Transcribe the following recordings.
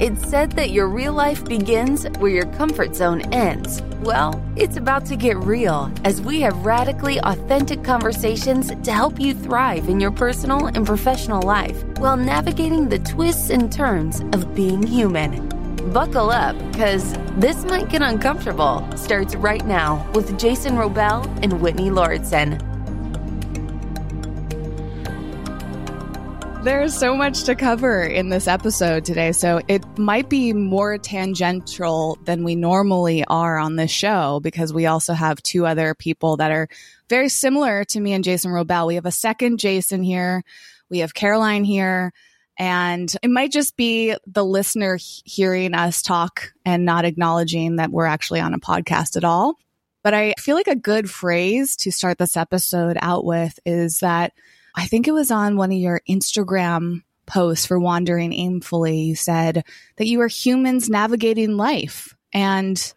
It's said that your real life begins where your comfort zone ends. Well, it's about to get real as we have radically authentic conversations to help you thrive in your personal and professional life while navigating the twists and turns of being human. Buckle up, because this might get uncomfortable. Starts right now with Jason Wrobel and Whitney Lauritsen. There's so much to cover in this episode today, so it might be more tangential than we normally are on this show because we also have two other people that are very similar to me and Jason Wrobel. We have a second Jason here, we have Caroline here, and it might just be the listener hearing us talk and not acknowledging that we're actually on a podcast at all. But I feel like a good phrase to start this episode out with is that I think it was on one of your Instagram posts for Wandering Aimfully. You said that you are humans navigating life. And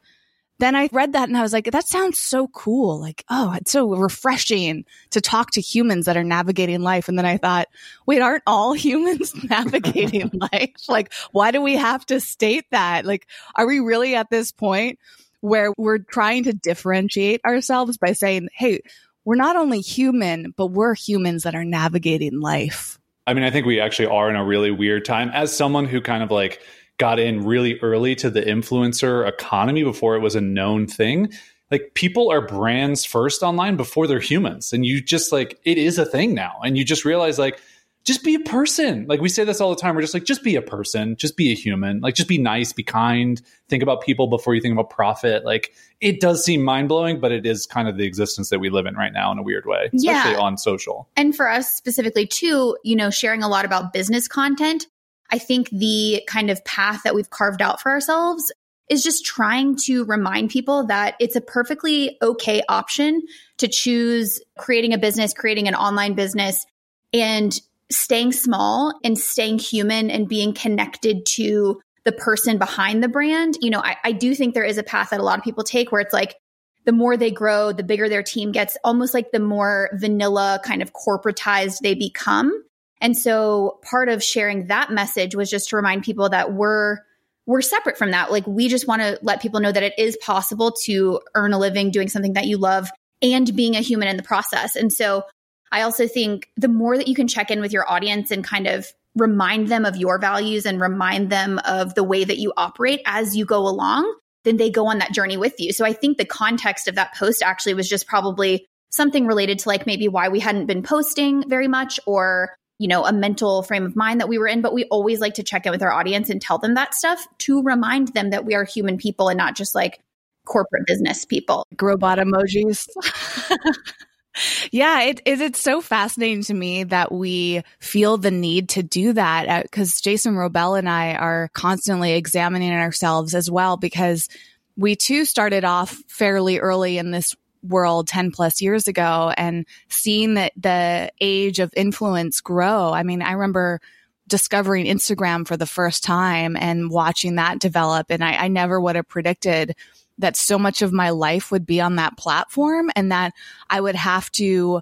then I read that and I was like, that sounds so cool. Like, oh, it's so refreshing to talk to humans that are navigating life. And then I thought, wait, aren't all humans navigating life? Like, why do we have to state that? Like, are we really at this point where we're trying to differentiate ourselves by saying, hey, we're not only human, but we're humans that are navigating life. I mean, I think we actually are in a really weird time. As someone who kind of like got in really early to the influencer economy before it was a known thing, like people are brands first online before they're humans. And you just like, it is a thing now. And you just realize like, just be a person. Like we say this all the time. We're just like, just be a person, just be a human. Like, just be nice, be kind, think about people before you think about profit. Like, it does seem mind blowing, but it is kind of the existence that we live in right now in a weird way, especially Yeah. on social. And for us specifically, too, you know, sharing a lot about business content, I think the kind of path that we've carved out for ourselves is just trying to remind people that it's a perfectly okay option to choose creating a business, creating an online business, and staying small and staying human and being connected to the person behind the brand. You know, I, I do think there is a path that a lot of people take where it's like, the more they grow, the bigger their team gets, almost like the more vanilla kind of corporatized they become. And so part of sharing that message was just to remind people that we're we're separate from that. Like we just want to let people know that it is possible to earn a living doing something that you love and being a human in the process. And so I also think the more that you can check in with your audience and kind of remind them of your values and remind them of the way that you operate as you go along, then they go on that journey with you. So I think the context of that post actually was just probably something related to like maybe why we hadn't been posting very much or you know a mental frame of mind that we were in but we always like to check in with our audience and tell them that stuff to remind them that we are human people and not just like corporate business people Robot emojis. yeah, it is. It's so fascinating to me that we feel the need to do that uh, because Jason Wrobel and I are constantly examining ourselves as well because we too started off fairly early in this world 10 plus years ago and seeing that the age of influence grow. I mean, I remember discovering Instagram for the first time and watching that develop. And I, I never would have predicted that so much of my life would be on that platform and that I would have to,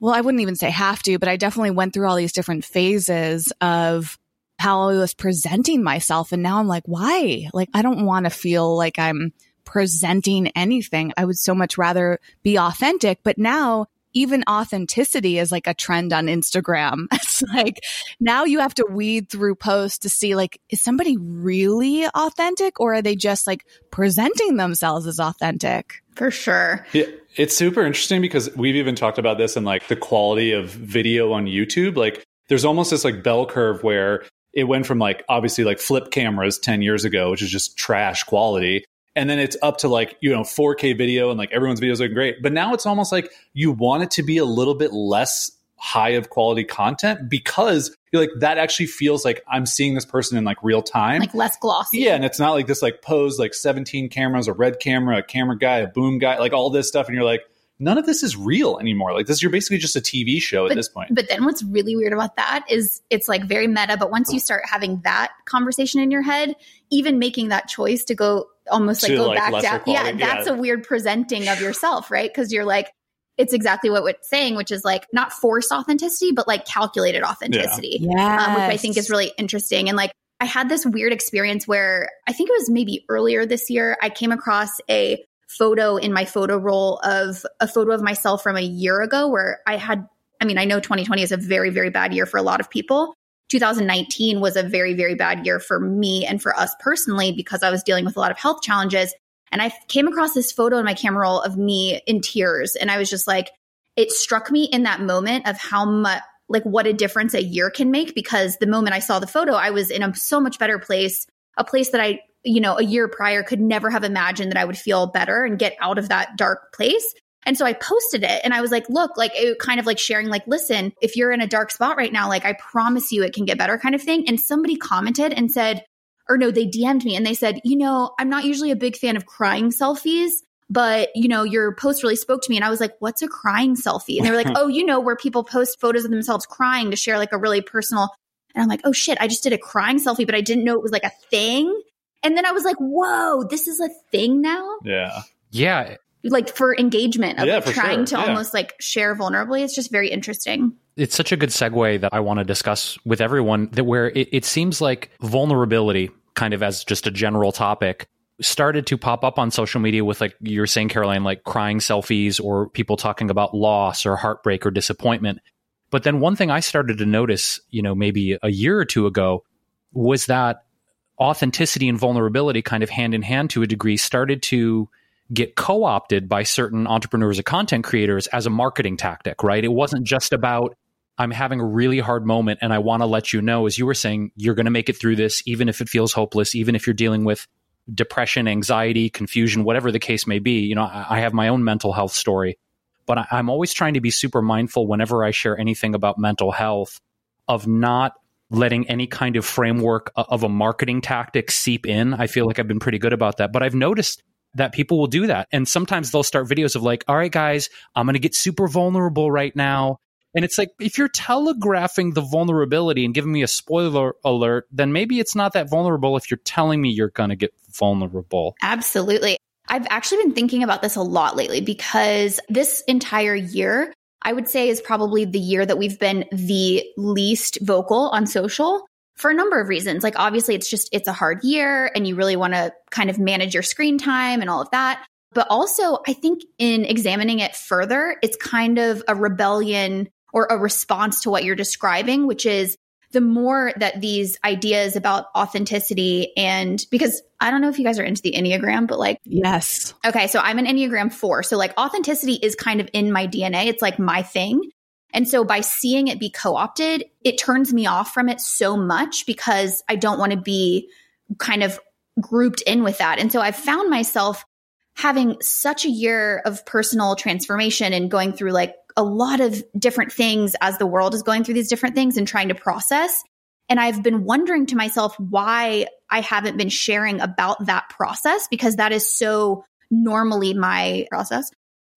well, I wouldn't even say have to, but I definitely went through all these different phases of how I was presenting myself. And now I'm like, why? Like, I don't want to feel like I'm presenting anything. I would so much rather be authentic. But now even authenticity is like a trend on Instagram. It's like now you have to weed through posts to see like, is somebody really authentic or are they just like presenting themselves as authentic? for sure Yeah, it's super interesting because we've even talked about this and like the quality of video on YouTube. Like, there's almost this like bell curve where it went from like obviously like flip cameras 10 years ago, which is just trash quality. And then it's up to like, you know, 4K video and like everyone's videos are great. But now it's almost like you want it to be a little bit less high of quality content because you're like, that actually feels like I'm seeing this person in like real time. like less glossy Yeah, and it's not like this like pose like 17 cameras, a red camera, a camera guy, a boom guy, like all this stuff, and you're like, none of this is real anymore. Like this, you're basically just a TV show at this point. But then what's really weird about that is it's like very meta. But once you start having that conversation in your head, even making that choice to go almost like go like, back down. quality, Yeah, that's yeah. a weird presenting of yourself, right? Because you're like, it's exactly what it's saying, which is like not forced authenticity, but like calculated authenticity Yeah. um, which I think is really interesting. And like, I had this weird experience where I think it was maybe earlier this year, I came across a photo in my photo roll of a photo of myself from a year ago where I had, I mean, I know 2020 is a very, very bad year for a lot of people. 2019 was a very, very bad year for me and for us personally because I was dealing with a lot of health challenges. And I came across this photo in my camera roll of me in tears. And I was just like, it struck me in that moment of how much, like, what a difference a year can make. Because the moment I saw the photo, I was in a so much better place, a place that I, you know, a year prior could never have imagined that I would feel better and get out of that dark place. And so I posted it and I was like, look, like it kind of like sharing, like, listen, if you're in a dark spot right now, like I promise you it can get better kind of thing. And somebody commented and said, or no, they DM'd me and they said, you know, I'm not usually a big fan of crying selfies, but you know, your post really spoke to me. And I was like, what's a crying selfie? And they were like, oh, you know, where people post photos of themselves crying to share like a really personal. And I'm like, oh shit, I just did a crying selfie, but I didn't know it was like a thing. And then I was like, whoa, this is a thing now? Yeah. Yeah, Like for engagement of Yeah, like for trying sure. to Yeah. almost like share vulnerably. It's just very interesting. it's such a good segue that I want to discuss with everyone that where it, it seems like vulnerability, kind of as just a general topic, started to pop up on social media with like you're saying, Caroline, like crying selfies or people talking about loss or heartbreak or disappointment. But then one thing I started to notice, you know, maybe a year or two ago was that authenticity and vulnerability kind of hand in hand to a degree started to get co-opted by certain entrepreneurs and content creators as a marketing tactic, right? It wasn't just about I'm having a really hard moment and I want to let you know as you were saying you're going to make it through this even if it feels hopeless, even if you're dealing with depression, anxiety, confusion, whatever the case may be. You know, I, I have my own mental health story, but I, I'm always trying to be super mindful whenever I share anything about mental health of not letting any kind of framework of a marketing tactic seep in. I feel like I've been pretty good about that, but I've noticed that people will do that. And sometimes they'll start videos of like, all right, guys, I'm going to get super vulnerable right now. And it's like, if you're telegraphing the vulnerability and giving me a spoiler alert, then maybe it's not that vulnerable if you're telling me you're going to get vulnerable. Absolutely. I've actually been thinking about this a lot lately because this entire year, I would say, is probably the year that we've been the least vocal on social for a number of reasons. Like, obviously, it's just, it's a hard year and you really want to kind of manage your screen time and all of that. But also, I think in examining it further, it's kind of a rebellion or a response to what you're describing, which is the more that these ideas about authenticity and because I don't know if you guys are into the Enneagram, but like, Yes. okay, so I'm an Enneagram four. So like authenticity is kind of in my DNA. It's like my thing. And so by seeing it be co opted, it turns me off from it so much because I don't want to be kind of grouped in with that. And so I've found myself having such a year of personal transformation and going through like a lot of different things as the world is going through these different things and trying to process. And I've been wondering to myself why I haven't been sharing about that process because that is so normally my process.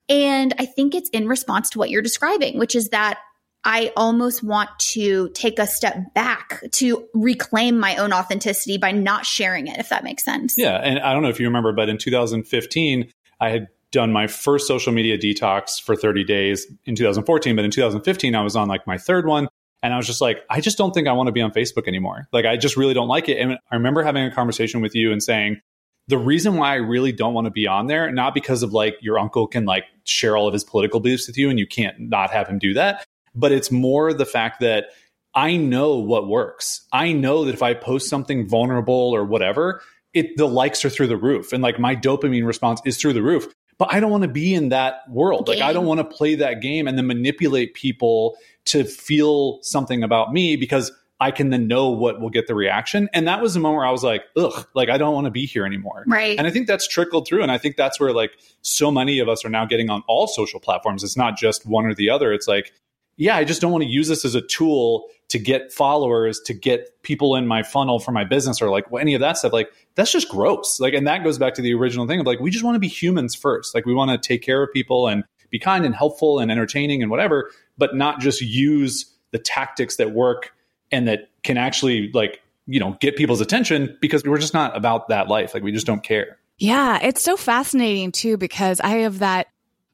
And I think it's in response to what you're describing, which is that I almost want to take a step back to reclaim my own authenticity by not sharing it, if that makes sense. Yeah. And I don't know if you remember, but in 2015, I had done my first social media detox for 30 days in 2014. But in 2015, I was on like my third one. And I was just like, I just don't think I want to be on Facebook anymore. Like, I just really don't like it. And I remember having a conversation with you and saying, the reason why I really don't want to be on there, not because of like your uncle can like share all of his political beliefs with you and you can't not have him do that, but it's more the fact that I know what works. I know that if I post something vulnerable or whatever, it the likes are through the roof and like my dopamine response is through the roof. But I don't want to be in that world. Like I don't want to play that game and then manipulate people to feel something about me because I can then know what will get the reaction. And that was the moment where I was like, ugh, like I don't want to be here anymore. Right. And I think that's trickled through. And I think that's where like so many of us are now getting on all social platforms. It's not just one or the other. It's like, yeah, I just don't want to use this as a tool to get followers, to get people in my funnel for my business or like any of that stuff. Like that's just gross. Like, and that goes back to the original thing of like, we just want to be humans first. Like we want to take care of people and be kind and helpful and entertaining and whatever, but not just use the tactics that work and that can actually like, you know, get people's attention because we're just not about that life. Like we just don't care. Yeah, it's so fascinating too because I have that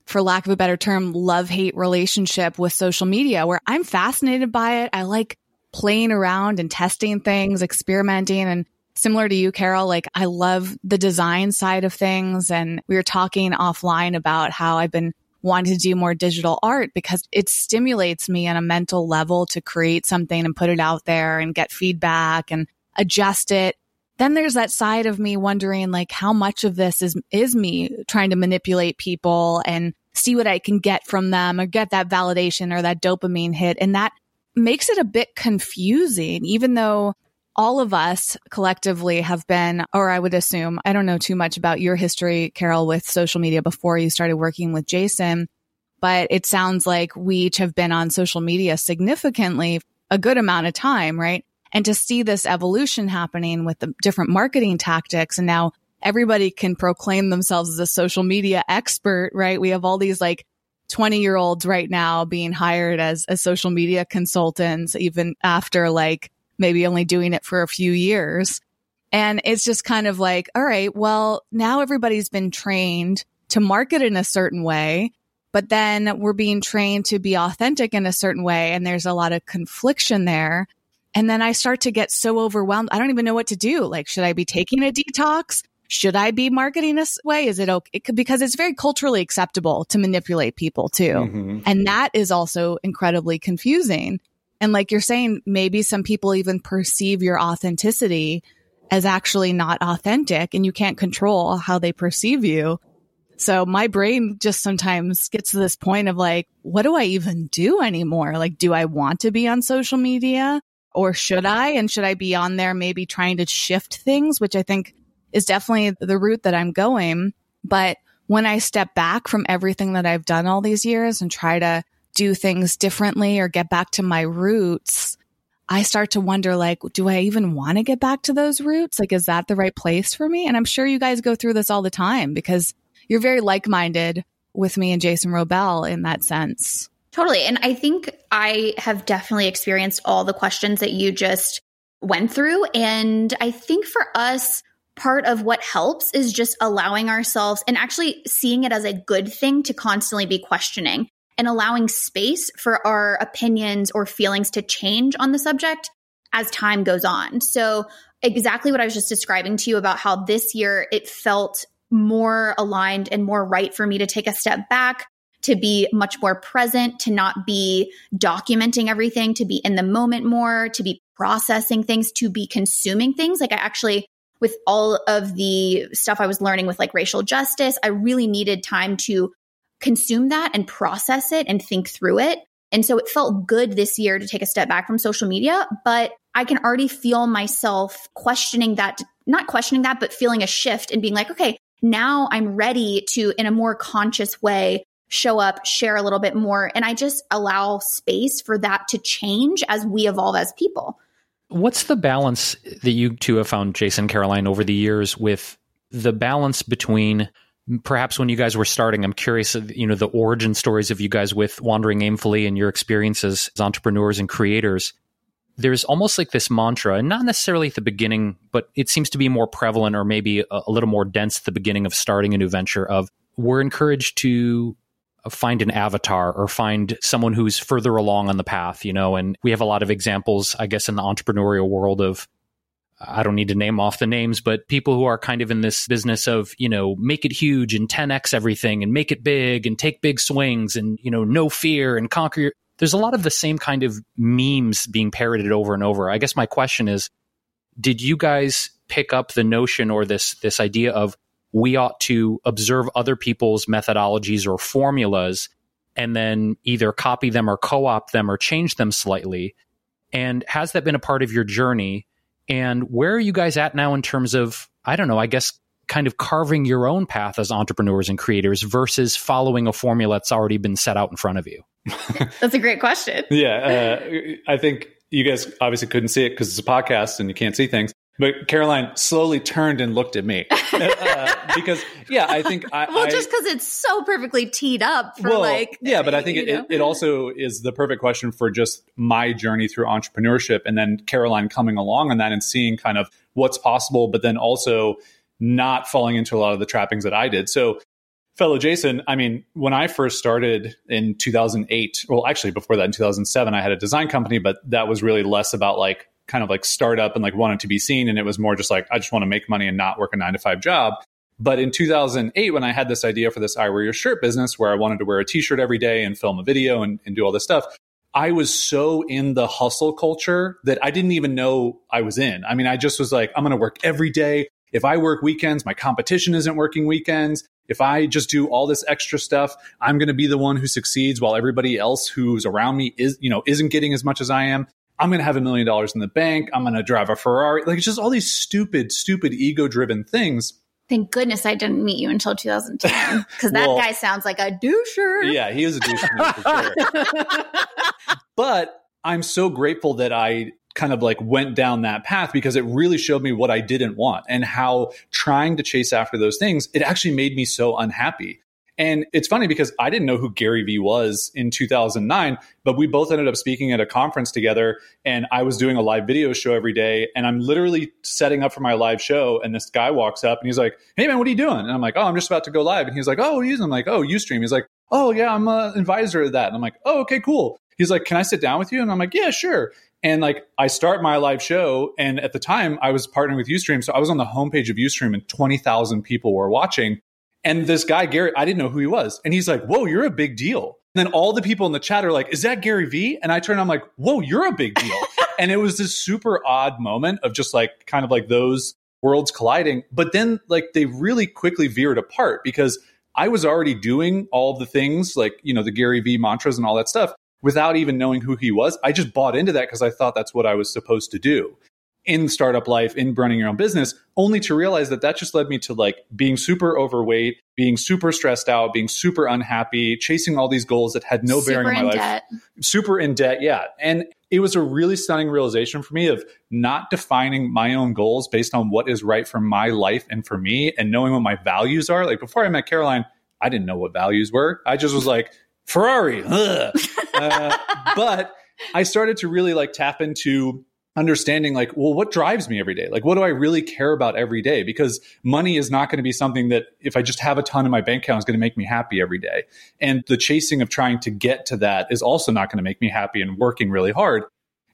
for lack of a better term, love hate relationship with social media where I'm fascinated by it. I like playing around and testing things, experimenting and similar to you, Carol, like I love the design side of things. And we were talking offline about how I've been wanting to do more digital art because it stimulates me on a mental level to create something and put it out there and get feedback and adjust it. Then there's that side of me wondering like how much of this is is me trying to manipulate people and see what I can get from them or get that validation or that dopamine hit and that makes it a bit confusing even though all of us collectively have been, or I would assume, I don't know too much about your history, Carol, with social media before you started working with Jason, but it sounds like we each have been on social media significantly a good amount of time, right? And to see this evolution happening with the different marketing tactics and now everybody can proclaim themselves as a social media expert, right? We have all these like 20 year olds right now being hired as, as social media consultants, even after like maybe only doing it for a few years. And it's just kind of like, all right, well, now everybody's been trained to market in a certain way, but then we're being trained to be authentic in a certain way. And there's a lot of confliction there. And then I start to get so overwhelmed. I don't even know what to do. Like, should I be taking a detox? Should I be marketing this way? Is it okay? It could, because it's very culturally acceptable to manipulate people too. Mm-hmm. And that is also incredibly confusing. And like you're saying, maybe some people even perceive your authenticity as actually not authentic and you can't control how they perceive you. So my brain just sometimes gets to this point of like, what do I even do anymore? Like, do I want to be on social media or should I? And should I be on there maybe trying to shift things, which I think is definitely the route that I'm going. But when I step back from everything that I've done all these years and try to do things differently or get back to my roots, I start to wonder like, do I even want to get back to those roots? Like, is that the right place for me? And I'm sure you guys go through this all the time because you're very like minded with me and Jason Wrobel in that sense. Totally. And I think I have definitely experienced all the questions that you just went through. And I think for us, part of what helps is just allowing ourselves and actually seeing it as a good thing to constantly be questioning and allowing space for our opinions or feelings to change on the subject as time goes on. So, exactly what I was just describing to you about how this year it felt more aligned and more right for me to take a step back, to be much more present, to not be documenting everything, to be in the moment more, to be processing things, to be consuming things. Like, I actually with all of the stuff I was learning with like racial justice, I really needed time to consume that and process it and think through it. And so it felt good this year to take a step back from social media, but I can already feel myself questioning that, not questioning that, but feeling a shift and being like, okay, now I'm ready to, in a more conscious way, show up, share a little bit more. And I just allow space for that to change as we evolve as people. What's the balance that you two have found, Jason, Caroline, over the years with the balance between perhaps when you guys were starting i'm curious uh, you know the origin stories of you guys with wandering aimfully and your experiences as entrepreneurs and creators. There's almost like this mantra and not necessarily at the beginning but it seems to be more prevalent or maybe a, a little more dense at the beginning of starting a new venture of we're encouraged to find an avatar or find someone who's further along on the path you know and we have a lot of examples i guess in the entrepreneurial world of I don't need to name off the names, but people who are kind of in this business of, you know, make it huge and 10x everything and make it big and take big swings and, you know, no fear and conquer your. There's a lot of the same kind of memes being parroted over and over. I guess my question is did you guys pick up the notion or this this idea of we ought to observe other people's methodologies or formulas and then either copy them or co-opt them or change them slightly? And has that been a part of your journey? And where are you guys at now in terms of, I don't know, I guess kind of carving your own path as entrepreneurs and creators versus following a formula that's already been set out in front of you? that's a great question. yeah. Uh, I think you guys obviously couldn't see it because it's a podcast and you can't see things. But Caroline slowly turned and looked at me uh, because, yeah, I think I. well, just because it's so perfectly teed up for well, like. Yeah, but I think it, it, it, also is the perfect question for just my journey through entrepreneurship. And then Caroline coming along on that and seeing kind of what's possible, but then also not falling into a lot of the trappings that I did. So fellow Jason, I mean, when I first started in 2008, well, actually before that in 2007, I had a design company, but that was really less about like kind of like startup and like wanted to be seen. And it was more just like, I just want to make money and not work a nine to five job. But in 2008, when I had this idea for this I Wear Your Shirt business where I wanted to wear a t shirt every day and film a video and, and do all this stuff, I was so in the hustle culture that I didn't even know I was in. I mean, I just was like, I'm going to work every day. If I work weekends, my competition isn't working weekends if I just do all this extra stuff, I'm going to be the one who succeeds while everybody else who's around me is, you know, isn't getting as much as I am. I'm going to have a million dollars in the bank. I'm going to drive a Ferrari. Like it's just all these stupid, stupid ego driven things. Thank goodness I didn't meet you until 2010 because that well, guy sounds like a doucher. Yeah, he is a doucher sure. but I'm so grateful that I kind of like went down that path because it really showed me what I didn't want and how trying to chase after those things, it actually made me so unhappy. And it's funny because I didn't know who Gary Vee was in 2009, but we both ended up speaking at a conference together. And I was doing a live video show every day. And I'm literally setting up for my live show. And this guy walks up and he's like, Hey, man, what are you doing? And I'm like, Oh, I'm just about to go live. And he's like, Oh, what I'm like, Oh, Ustream. He's like, Oh, yeah, I'm an advisor of that. And I'm like, Oh, okay, cool. He's like, Can I sit down with you? And I'm like, Yeah, sure. And like I start my live show, and at the time I was partnering with Ustream, so I was on the homepage of Ustream, and twenty thousand people were watching. And this guy Gary, I didn't know who he was, and he's like, "Whoa, you're a big deal." And then all the people in the chat are like, "Is that Gary Vee?" And I turn, I'm like, "Whoa, you're a big deal." and it was this super odd moment of just like kind of like those worlds colliding. But then like they really quickly veered apart because I was already doing all the things like you know the Gary Vee mantras and all that stuff without even knowing who he was. I just bought into that because I thought that's what I was supposed to do in startup life, in running your own business, only to realize that that just led me to like being super overweight, being super stressed out, being super unhappy, chasing all these goals that had no super bearing on my life. Debt. Super in debt, yeah. And it was a really stunning realization for me of not defining my own goals based on what is right for my life and for me and knowing what my values are. Like before I met Caroline, I didn't know what values were. I just was like, Ferrari. uh, but I started to really like tap into understanding like well what drives me every day? Like what do i really care about every day? Because money is not going to be something that if i just have a ton in my bank account is going to make me happy every day. And the chasing of trying to get to that is also not going to make me happy and working really hard.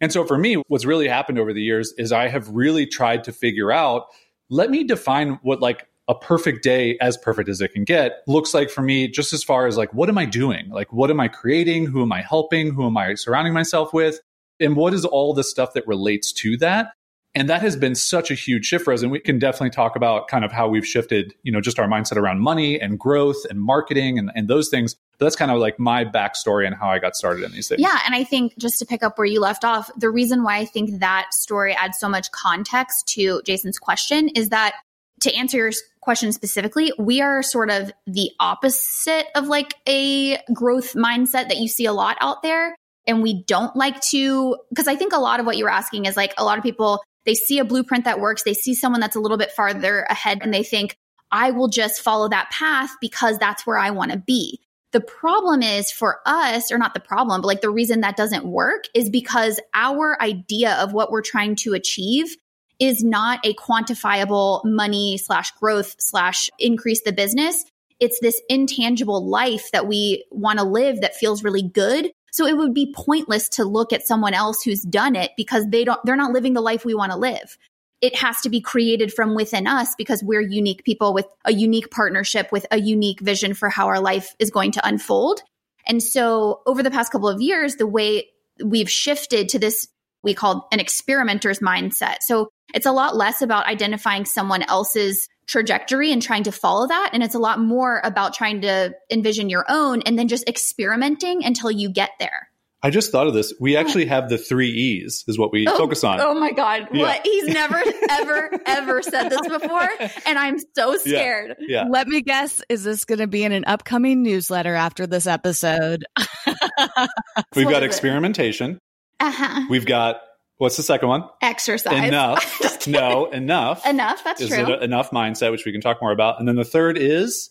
And so for me what's really happened over the years is i have really tried to figure out let me define what like a perfect day as perfect as it can get looks like for me just as far as like what am i doing? Like what am i creating? Who am i helping? Who am i surrounding myself with and what is all the stuff that relates to that? And that has been such a huge shift for us and we can definitely talk about kind of how we've shifted you know just our mindset around money and growth and marketing and, and those things. But that's kind of like my backstory and how i got started in these things. Yeah and i think just to pick up where you left off the reason why i think that story adds so much context to jason's question is that to answer your question specifically, we are sort of the opposite of like a growth mindset that you see a lot out there. And we don't like to, because I think a lot of what you're asking is like a lot of people, they see a blueprint that works, they see someone that's a little bit farther ahead, and they think, I will just follow that path because that's where I want to be. The problem is for us, or not the problem, but like the reason that doesn't work is because our idea of what we're trying to achieve is not a quantifiable money slash growth slash increase the business. It's this intangible life that we want to live that feels really good. So it would be pointless to look at someone else who's done it because they don't, they're not living the life we want to live. It has to be created from within us because we're unique people with a unique partnership, with a unique vision for how our life is going to unfold. And so over the past couple of years, the way we've shifted to this we call an experimenter's mindset. So it's a lot less about identifying someone else's trajectory and trying to follow that. And it's a lot more about trying to envision your own and then just experimenting until you get there. I just thought of this. We actually have the three E's, is what we oh, focus on. Oh my God. Yeah. What? He's never, ever, ever said this before. And I'm so scared. Yeah. yeah. Let me guess. Is this going to be in an upcoming newsletter after this episode? We've got experimentation. Uh-huh. We've got What's the second one? Exercise. Enough. no, enough. Enough. That's is true. enough mindset, which we can talk more about. And then the third is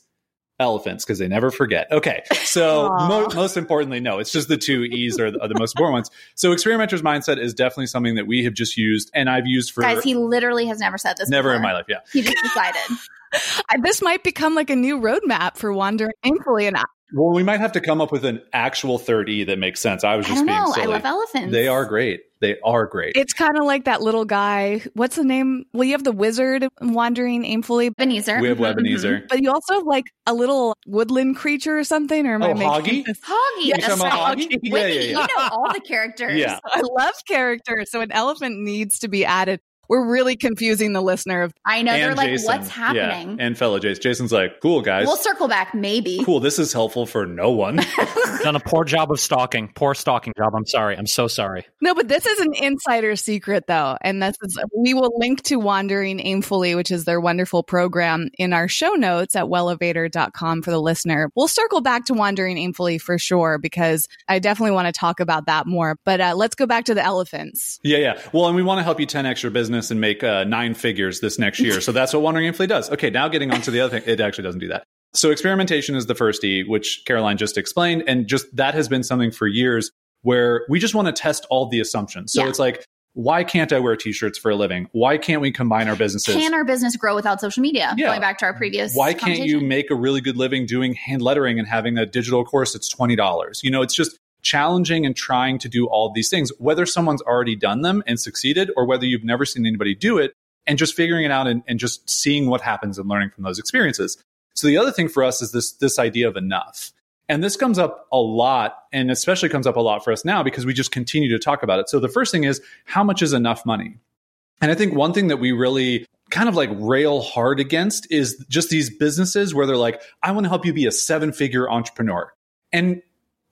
elephants because they never forget. Okay, so mo- most importantly, no, it's just the two E's are the, are the most important ones. So experimenter's mindset is definitely something that we have just used, and I've used for Guys, he literally has never said this. never before. in my life. Yeah, He just decided. I- this might become like a new roadmap for wandering aimfully. And I, well, we might have to come up with an actual third E that makes sense. I was I just don't being know. I silly. love elephants. They are great. They are great. it's kind of like that little guy. What's the name? Well, you have the wizard wandering aimfully, Ebenezer. we have Mhm, but you also have like a little woodland creature or something. Or am I Oh, making Hoggy? this-. Hoggy. You that's talking right. Hoggy? Yeah, Whitney, yeah, yeah. You know all the characters. Yeah. I love characters, so an elephant needs to be added. We're really confusing the listener. Of I know. They're and like, Jason. what's Yeah, happening? And fellow Jason. Jason's like, cool guys. We'll circle back, maybe. cool. This is helpful for no one. Done a poor job of stalking. Poor stalking job. I'm sorry. I'm so sorry. no, but this is an insider secret, though, and this is we will link to Wandering Aimfully, which is their wonderful program, in our show notes at wellevatr.com for the listener. We'll circle back to Wandering Aimfully for sure because I definitely want to talk about that more. But uh, let's go back to the elephants. Yeah, yeah. Well, and we want to help you 10x your business and make uh, nine figures this next year. So that's what Wandering Aimfully does. Okay, now getting on to the other thing. It actually doesn't do that. So experimentation is the first E, which Caroline just explained. And just that has been something for years where we just want to test all the assumptions. So Yeah. it's like, why can't I wear t-shirts for a living? Why can't we combine our businesses? Can our business grow without social media? Yeah. Going back to our previous. why can't you make a really good living doing hand lettering and having a digital course that's $20 you know it's just challenging and trying to do all these things whether someone's already done them and succeeded or whether you've never seen anybody do it and just figuring it out and, and just seeing what happens and learning from those experiences. So the other thing for us is this this idea of enough. And this comes up a lot and especially comes up a lot for us now because we just continue to talk about it. So the first thing is how much is enough money? And I think one thing that we really kind of like rail hard against is just these businesses where they're like, I want to help you be a seven figure entrepreneur. And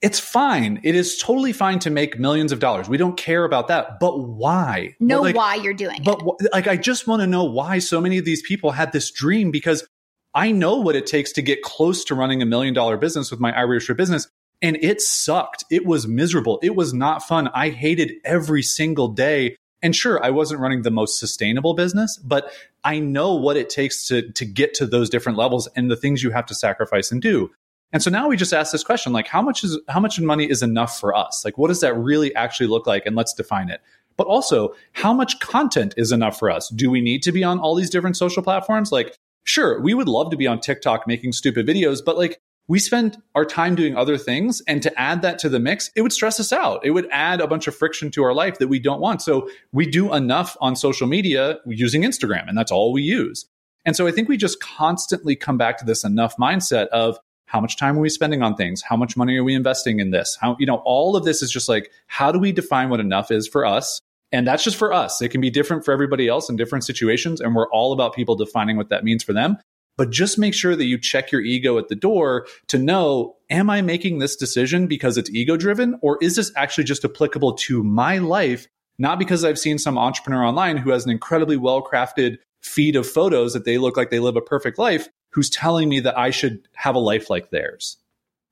it's fine. It is totally fine to make millions of dollars. We don't care about that. But why? know like, why you're doing But it? wh- like, I just want to know why so many of these people had this dream because I know what it takes to get close to running a million dollar business with my Irish business. And it sucked. It was miserable. It was not fun. I hated every single day. And sure, I wasn't running the most sustainable business, but I know what it takes to, to get to those different levels and the things you have to sacrifice and do. And so now we just ask this question, like how much is, how much money is enough for us? Like, what does that really actually look like? And let's define it. But also, how much content is enough for us? Do we need to be on all these different social platforms? Like, sure, we would love to be on TikTok making stupid videos, but like, we spend our time doing other things. And to add that to the mix, it would stress us out. It would add a bunch of friction to our life that we don't want. So we do enough on social media using Instagram, and that's all we use. And so I think we just constantly come back to this enough mindset of how much time are we spending on things? How much money are we investing in this? How, you know, all of this is just like, how do we define what enough is for us? And that's just for us. It can be different for everybody else in different situations. And we're all about people defining what that means for them. But just make sure that you check your ego at the door to know, am I making this decision because it's ego driven? Or is this actually just applicable to my life? Not because I've seen some entrepreneur online who has an incredibly well crafted feed of photos that they look like they live a perfect life, who's telling me that I should have a life like theirs.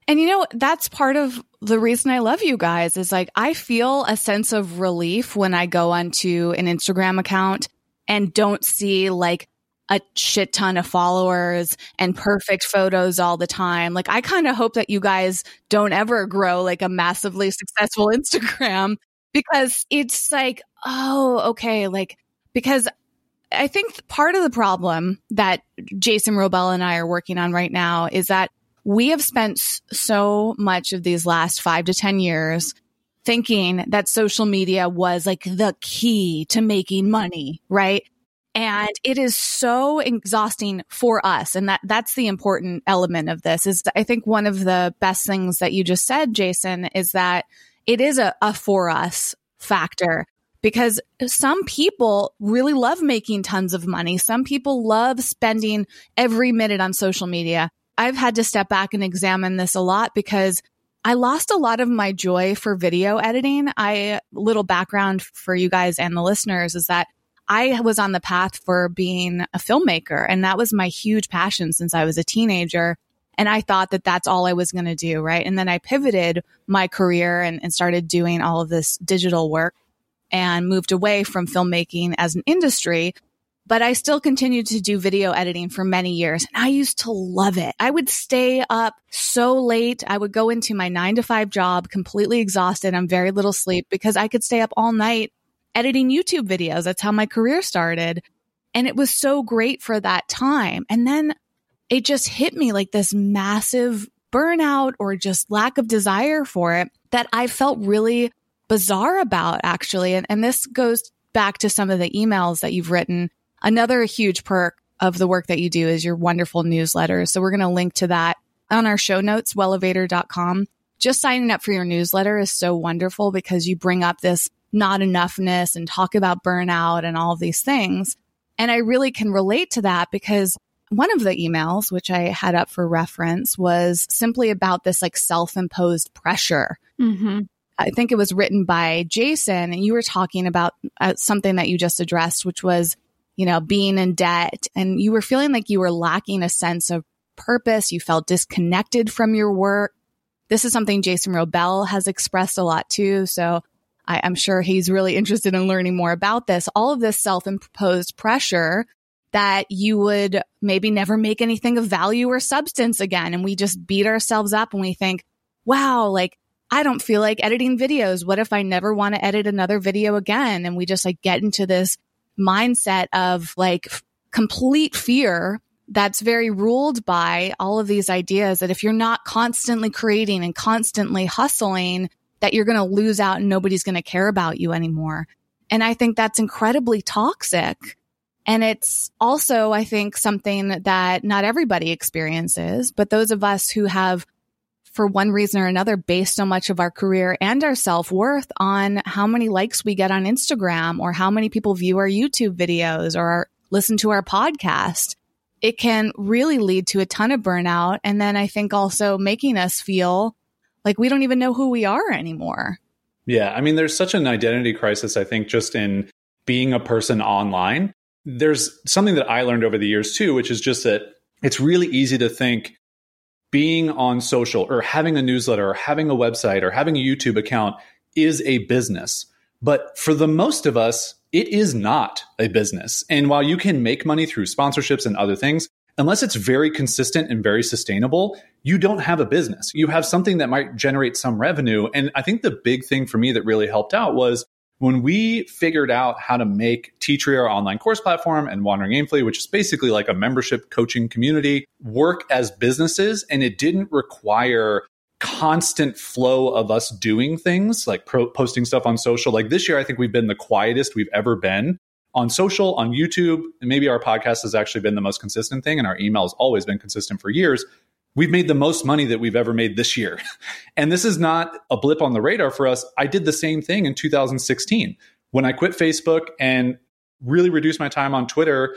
And you know, that's part of the reason I love you guys is like I feel a sense of relief when I go onto an Instagram account and don't see like a shit ton of followers and perfect photos all the time. Like I kind of hope that you guys don't ever grow like a massively successful Instagram because it's like, oh, okay, like because I think part of the problem that Jason Wrobel and I are working on right now is that we have spent so much of these last five to 10 years thinking that social media was like the key to making money, right? And it is so exhausting for us. And that, that's the important element of this is I think one of the best things that you just said, Jason, is that it is a, a for us factor because some people really love making tons of money. Some people love spending every minute on social media. I've had to step back and examine this a lot because I lost a lot of my joy for video editing. I little background for you guys and the listeners is that I was on the path for being a filmmaker and that was my huge passion since I was a teenager. And I thought that that's all I was going to do. Right. And then I pivoted my career and, and started doing all of this digital work and moved away from filmmaking as an industry. but I still continued to do video editing for many years and I used to love it. I would stay up so late. I would go into my nine to five job completely exhausted on very little sleep because I could stay up all night editing YouTube videos. That's how my career started. And it was so great for that time. And then it just hit me like this massive burnout or just lack of desire for it that I felt really bizarre about actually. And, and this goes back to some of the emails that you've written. Another huge perk of the work that you do is your wonderful newsletter. So we're going to link to that on our show notes, wellevatr.com. Just signing up for your newsletter is so wonderful because you bring up this not enoughness and talk about burnout and all of these things. And I really can relate to that because one of the emails, which I had up for reference, was simply about this like self imposed pressure. Mm-hmm. I think it was written by Jason, and you were talking about uh, something that you just addressed, which was, you know, being in debt, and you were feeling like you were lacking a sense of purpose. You felt disconnected from your work. This is something Jason Wrobel has expressed a lot too. So I, am sure he's really interested in learning more about this. All of this self imposed pressure that you would maybe never make anything of value or substance again. And we just beat ourselves up and we think, wow, like I don't feel like editing videos. What if I never want to edit another video again? And we just like get into this mindset of like f- complete fear that's very ruled by all of these ideas that if you're not constantly creating and constantly hustling, that you're going to lose out and nobody's going to care about you anymore. And I think that's incredibly toxic. And it's also, I think, something that not everybody experiences, but those of us who have, for one reason or another, based so much of our career and our self worth on how many likes we get on Instagram or how many people view our YouTube videos or listen to our podcast, it can really lead to a ton of burnout. And then I think also making us feel like we don't even know who we are anymore. Yeah. I mean, there's such an identity crisis, I think, just in being a person online. There's something that I learned over the years too, which is just that it's really easy to think being on social or having a newsletter or having a website or having a YouTube account is a business. But for the most of us, it is not a business. And while you can make money through sponsorships and other things, unless it's very consistent and very sustainable, you don't have a business. You have something that might generate some revenue. And I think the big thing for me that really helped out was when we figured out how to make Teachery, our online course platform, and Wandering Aimfully, which is basically like a membership coaching community, work as businesses, and it didn't require constant flow of us doing things like pro- posting stuff on social. Like this year, I think we've been the quietest we've ever been on social, on YouTube, and maybe our podcast has actually been the most consistent thing, and our email has always been consistent for years. We've made the most money that we've ever made this year. and this is not a blip on the radar for us. I did the same thing in 2016. When I quit Facebook and really reduced my time on Twitter,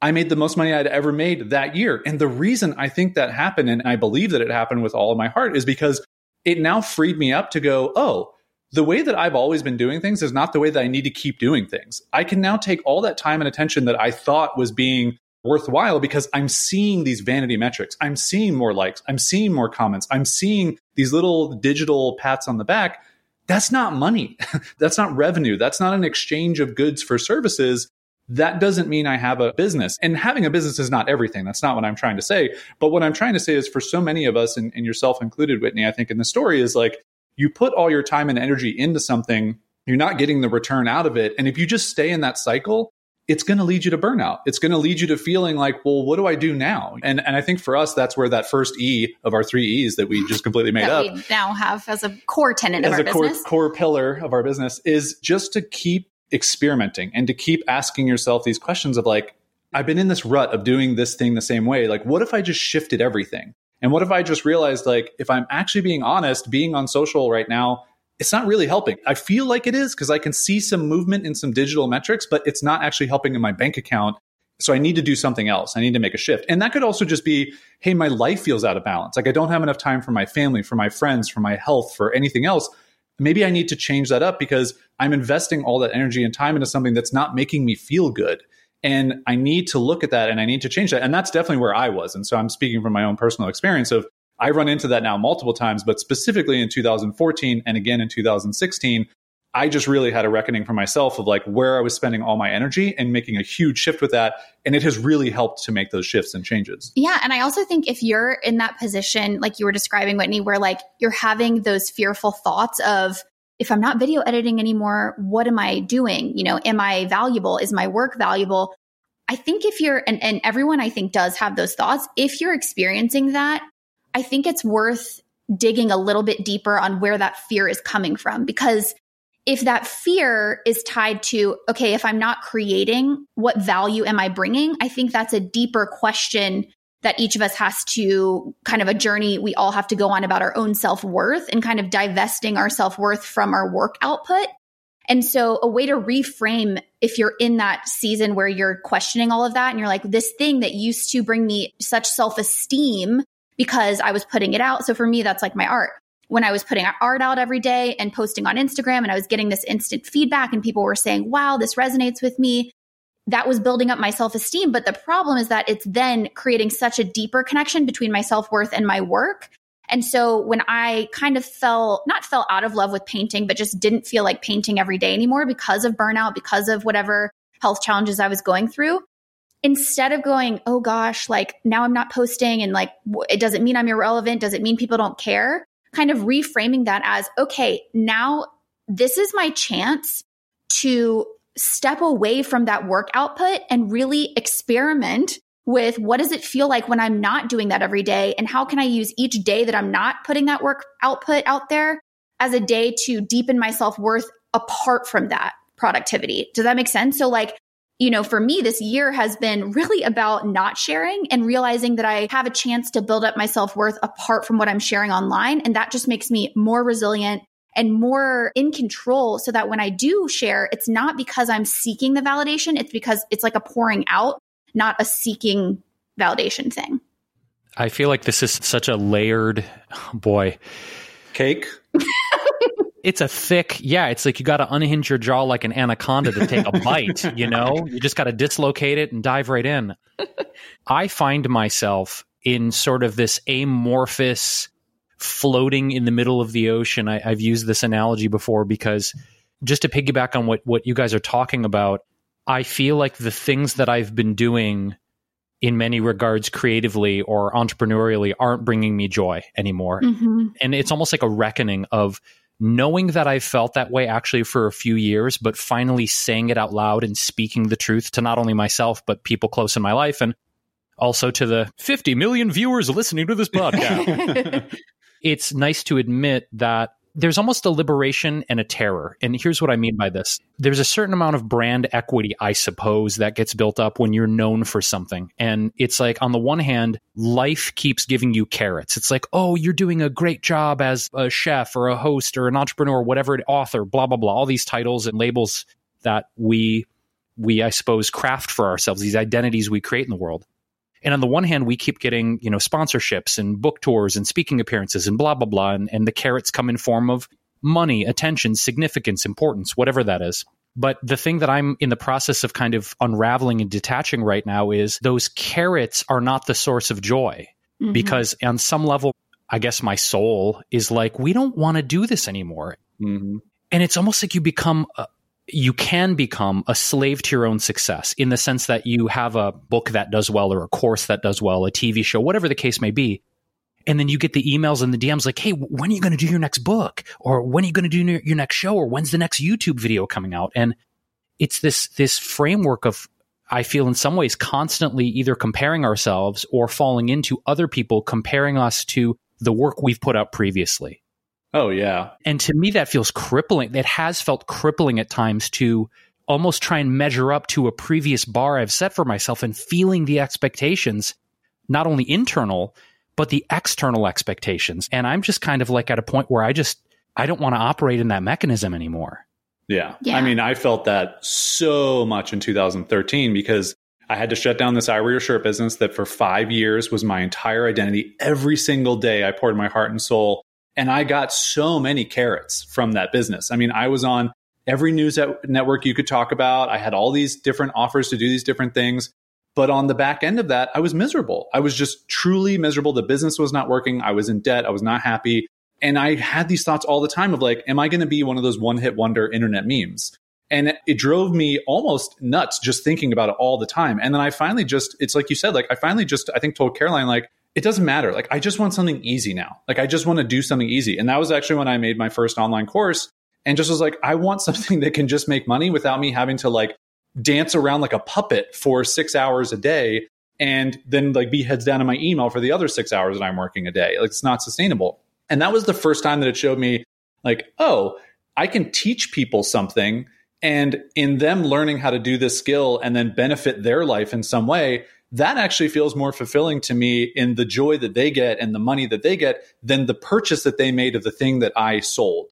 I made the most money I'd ever made that year. And the reason I think that happened, and I believe that it happened with all of my heart, is because it now freed me up to go, oh, the way that I've always been doing things is not the way that I need to keep doing things. I can now take all that time and attention that I thought was being worthwhile because I'm seeing these vanity metrics. I'm seeing more likes. I'm seeing more comments. I'm seeing these little digital pats on the back. That's not money. That's not revenue. That's not an exchange of goods for services. That doesn't mean I have a business. And having a business is not everything. That's not what I'm trying to say. But what I'm trying to say is for so many of us, and, and yourself included, Whitney, I think in the story is like, you put all your time and energy into something, you're not getting the return out of it. And if you just stay in that cycle, it's going to lead you to burnout. It's going to lead you to feeling like, well, what do I do now? And and I think for us, that's where that first E of our three E's that we just completely made up we now have as a core tenant as of our a core, core pillar of our business is just to keep experimenting and to keep asking yourself these questions of like, I've been in this rut of doing this thing the same way. Like, what if I just shifted everything? And what if I just realized, like, if I'm actually being honest, being on social right now, it's not really helping. I feel like it is because I can see some movement in some digital metrics, but it's not actually helping in my bank account. So I need to do something else. I need to make a shift. And that could also just be, hey, my life feels out of balance. Like I don't have enough time for my family, for my friends, for my health, for anything else. Maybe I need to change that up because I'm investing all that energy and time into something that's not making me feel good. And I need to look at that and I need to change that. And that's definitely where I was. And so I'm speaking from my own personal experience of I run into that now multiple times, but specifically in 2014 and again in 2016, I just really had a reckoning for myself of like where I was spending all my energy and making a huge shift with that. And it has really helped to make those shifts and changes. Yeah. And I also think if you're in that position, like you were describing, Whitney, where like you're having those fearful thoughts of, if I'm not video editing anymore, what am I doing? You know, am I valuable? Is my work valuable? I think if you're, and, and everyone I think does have those thoughts, if you're experiencing that, I think it's worth digging a little bit deeper on where that fear is coming from because if that fear is tied to, okay, if I'm not creating, what value am I bringing? I think that's a deeper question that each of us has to kind of a journey we all have to go on about our own self worth and kind of divesting our self worth from our work output. And so, a way to reframe if you're in that season where you're questioning all of that and you're like, this thing that used to bring me such self esteem because I was putting it out. So, for me, that's like my art when I was putting art out every day and posting on Instagram and I was getting this instant feedback and people were saying, wow, this resonates with me. That was building up my self esteem. But the problem is that it's then creating such a deeper connection between my self worth and my work. And so when I kind of fell, not fell out of love with painting, but just didn't feel like painting every day anymore because of burnout, because of whatever health challenges I was going through, instead of going, oh gosh, like now I'm not posting and like it doesn't mean I'm irrelevant, does it mean people don't care? kind of reframing that as okay, now this is my chance to step away from that work output and really experiment with what does it feel like when I'm not doing that every day? And how can I use each day that I'm not putting that work output out there as a day to deepen my self worth apart from that productivity? Does that make sense? So, like, you know, for me, this year has been really about not sharing and realizing that I have a chance to build up my self worth apart from what I'm sharing online. And that just makes me more resilient and more in control so that when I do share, it's not because I'm seeking the validation. It's because it's like a pouring out, not a seeking validation thing. I feel like this is such a layered, boy, cake. it's a thick, yeah, it's like you got to unhinge your jaw like an anaconda to take a bite, you know? You just got to dislocate it and dive right in. I find myself in sort of this amorphous floating in the middle of the ocean. I, have used this analogy before because just to piggyback on what, what you guys are talking about, I feel like the things that I've been doing in many regards creatively or entrepreneurially aren't bringing me joy anymore. Mm-hmm. And it's almost like a reckoning of knowing that I felt that way actually for a few years, but finally saying it out loud and speaking the truth to not only myself, but people close in my life and also to the 50 million viewers listening to this podcast. it's nice to admit that there's almost a liberation and a terror. And here's what I mean by this there's a certain amount of brand equity, I suppose, that gets built up when you're known for something. And it's like, on the one hand, life keeps giving you carrots. It's like, oh, you're doing a great job as a chef or a host or an entrepreneur, whatever, author, blah, blah, blah, all these titles and labels that we, we, I suppose, craft for ourselves, these identities we create in the world. And on the one hand, we keep getting, you know, sponsorships and book tours and speaking appearances and blah, blah, blah. And, and the carrots come in form of money, attention, significance, importance, whatever that is. But the thing that I'm in the process of kind of unraveling and detaching right now is those carrots are not the source of joy. Mm-hmm. Because on some level, I guess my soul is like, we don't want to do this anymore. Mm-hmm. And it's almost like you become a, you can become a slave to your own success in the sense that you have a book that does well or a course that does well, a TV show, whatever the case may be. And then you get the emails and the DMs like, hey, when are you going to do your next book? Or when are you going to do your next show? Or when's the next YouTube video coming out? And it's this, this framework of, I feel in some ways constantly either comparing ourselves or falling into other people comparing us to the work we've put out previously. Oh, yeah. And to me, that feels crippling. It has felt crippling at times to almost try and measure up to a previous bar I've set for myself and feeling the expectations, not only internal, but the external expectations. And I'm just kind of like at a point where I just, I don't want to operate in that mechanism anymore. Yeah. yeah. I mean, I felt that so much in 2013 because I had to shut down this I wear shirt business that for five years was my entire identity. Every single day I poured my heart and soul and I got so many carrots from that business. I mean, I was on every news network you could talk about. I had all these different offers to do these different things. But on the back end of that, I was miserable. I was just truly miserable. The business was not working. I was in debt. I was not happy. And I had these thoughts all the time of like, am I going to be one of those one hit wonder internet memes? And it drove me almost nuts just thinking about it all the time. And then I finally just, it's like you said, like I finally just, I think told Caroline, like, it doesn't matter. Like, I just want something easy now. Like, I just want to do something easy. And that was actually when I made my first online course and just was like, I want something that can just make money without me having to like dance around like a puppet for six hours a day and then like be heads down in my email for the other six hours that I'm working a day. Like, it's not sustainable. And that was the first time that it showed me, like, oh, I can teach people something and in them learning how to do this skill and then benefit their life in some way, that actually feels more fulfilling to me in the joy that they get and the money that they get than the purchase that they made of the thing that I sold.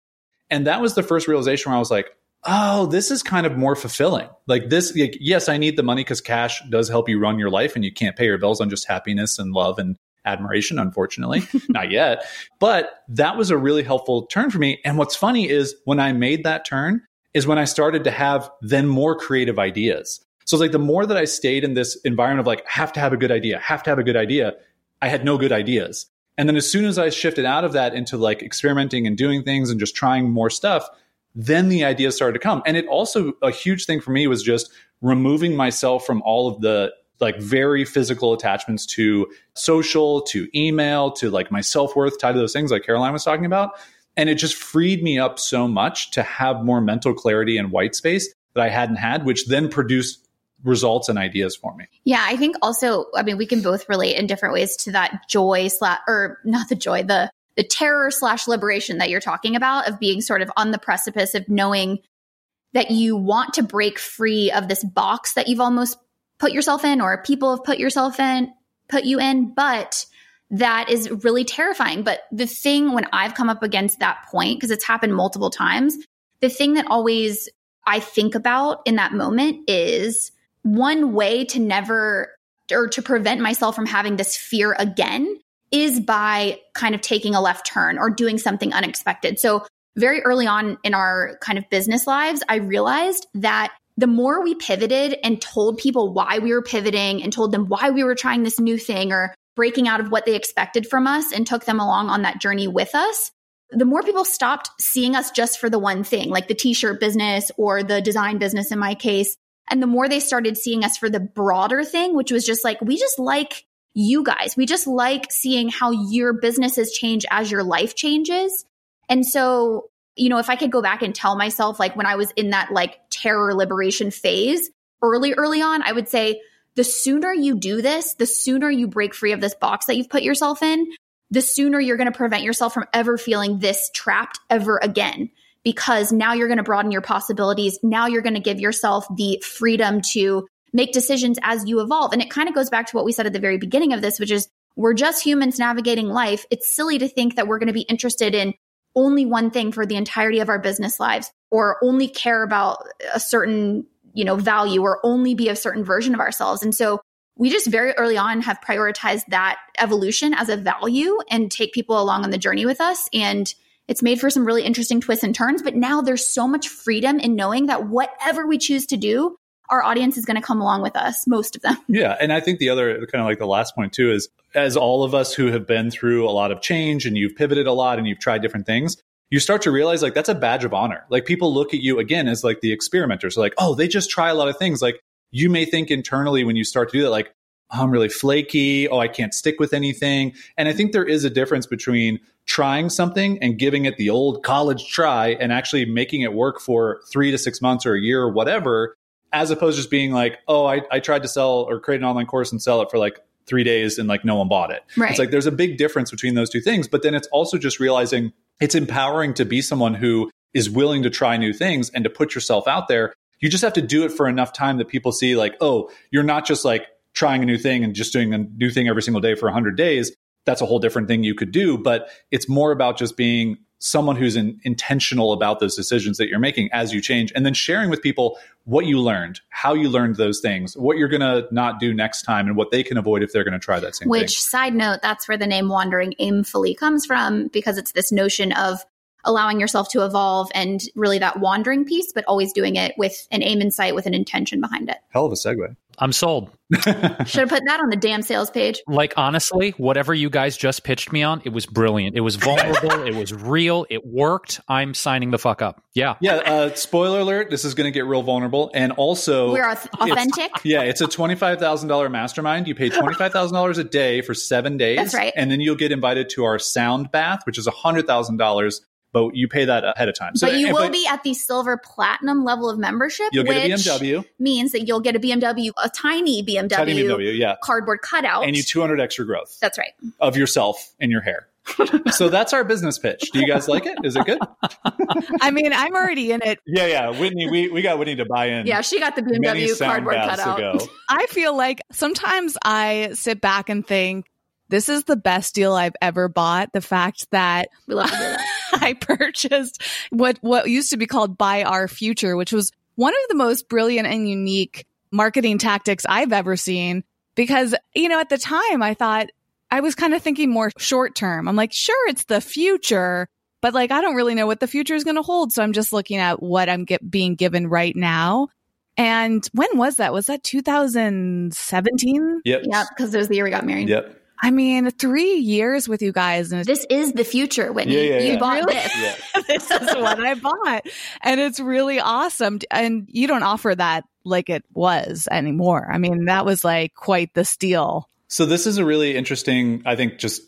And that was the first realization where I was like, oh, this is kind of more fulfilling. Like this, like, yes, I need the money because cash does help you run your life and you can't pay your bills on just happiness and love and admiration, unfortunately, not yet. But that was a really helpful turn for me. And what's funny is when I made that turn, is when I started to have then more creative ideas. So it's like the more that I stayed in this environment of like, have to have a good idea, have to have a good idea, I had no good ideas. And then as soon as I shifted out of that into like experimenting and doing things and just trying more stuff, then the ideas started to come. And it also, a huge thing for me was just removing myself from all of the like very physical attachments to social, to email, to like my self worth tied to those things like Caroline was talking about and it just freed me up so much to have more mental clarity and white space that I hadn't had, which then produced results and ideas for me. Yeah, I think also, I mean, we can both relate in different ways to that joy slash, or not the joy, the the terror slash liberation that you're talking about of being sort of on the precipice of knowing that you want to break free of this box that you've almost put yourself in or people have put yourself in, put you in, but that is really terrifying. But the thing when I've come up against that point, because it's happened multiple times, the thing that always I think about in that moment is one way to never or to prevent myself from having this fear again is by kind of taking a left turn or doing something unexpected. So, very early on in our kind of business lives, I realized that the more we pivoted and told people why we were pivoting and told them why we were trying this new thing or breaking out of what they expected from us and took them along on that journey with us, the more people stopped seeing us just for the one thing, like the t shirt business or the design business in my case. And the more they started seeing us for the broader thing, which was just like, we just like you guys. We just like seeing how your businesses change as your life changes. And so, you know, if I could go back and tell myself, like when I was in that like terror liberation phase early, early on, I would say, the sooner you do this, the sooner you break free of this box that you've put yourself in, the sooner you're going to prevent yourself from ever feeling this trapped ever again. Because now you're going to broaden your possibilities. Now you're going to give yourself the freedom to make decisions as you evolve. And it kind of goes back to what we said at the very beginning of this, which is we're just humans navigating life. It's silly to think that we're going to be interested in only one thing for the entirety of our business lives or only care about a certain you know, value or only be a certain version of ourselves. And so we just very early on have prioritized that evolution as a value and take people along on the journey with us. And it's made for some really interesting twists and turns. But now there's so much freedom in knowing that whatever we choose to do, our audience is going to come along with us, most of them. Yeah. And I think the other kind of like the last point too is as all of us who have been through a lot of change and you've pivoted a lot and you've tried different things, you start to realize like that's a badge of honor. Like people look at you again as like the experimenters. like, oh, they just try a lot of things. Like you may think internally when you start to do that, like, I'm really flaky. Oh, I can't stick with anything. And I think there is a difference between trying something and giving it the old college try and actually making it work for three to six months or a year or whatever, as opposed to just being like, oh, I, I tried to sell or create an online course and sell it for like three days and like no one bought it. Right. It's like there's a big difference between those two things. But then it's also just realizing it's empowering to be someone who is willing to try new things and to put yourself out there. You just have to do it for enough time that people see, like, oh, you're not just like trying a new thing and just doing a new thing every single day for 100 days. That's a whole different thing you could do. But it's more about just being someone who's in, intentional about those decisions that you're making as you change and then sharing with people what you learned how you learned those things what you're going to not do next time and what they can avoid if they're going to try that same thing. which thing. side note that's where the name wandering aimfully comes from because it's this notion of allowing yourself to evolve and really that wandering piece, but always doing it with an aim in sight, with an intention behind it. Hell of a segue. I'm sold. Should have put that on the damn sales page. Like honestly, whatever you guys just pitched me on, it was brilliant. It was vulnerable. it was real. It worked. I'm signing the fuck up. Yeah. Yeah. Uh, spoiler alert: This is going to get real vulnerable, and also we're authentic. Yeah, it's a twenty five thousand dollar mastermind. You pay twenty five thousand dollars a day for seven days. That's right. And then you'll get invited to our sound bath, which is hundred thousand dollars but you pay that ahead of time. So, but you will but be at the silver platinum level of membership. You'll get a BMW. Means that you'll get a BMW, a tiny BMW, tiny BMW, yeah, cardboard cutout, and you 200 extra growth. That's right. Of yourself and your hair. so that's our business pitch. Do you guys like it? Is it good? I mean, I'm already in it. Yeah, yeah. Whitney, we, we got Whitney to buy in. Yeah, she got the BMW cardboard cutout. Ago. I feel like sometimes I sit back and think, this is the best deal I've ever bought. The fact that, that. I purchased what what used to be called Buy Our Future, which was one of the most brilliant and unique marketing tactics I've ever seen. Because you know, at the time, I thought I was kind of thinking more short term. I'm like, sure, it's the future, but like I don't really know what the future is going to hold. So I'm just looking at what I'm get, being given right now. And when was that? Was that 2017? Yep. Yep. Because it was the year we got married. Yep. I mean, three years with you guys. And this is the future, Whitney. Yeah, yeah, you yeah. bought really? this. this is what I bought. And it's really awesome. And you don't offer that like it was anymore. I mean, that was like quite the steal. So this is a really interesting, I think, just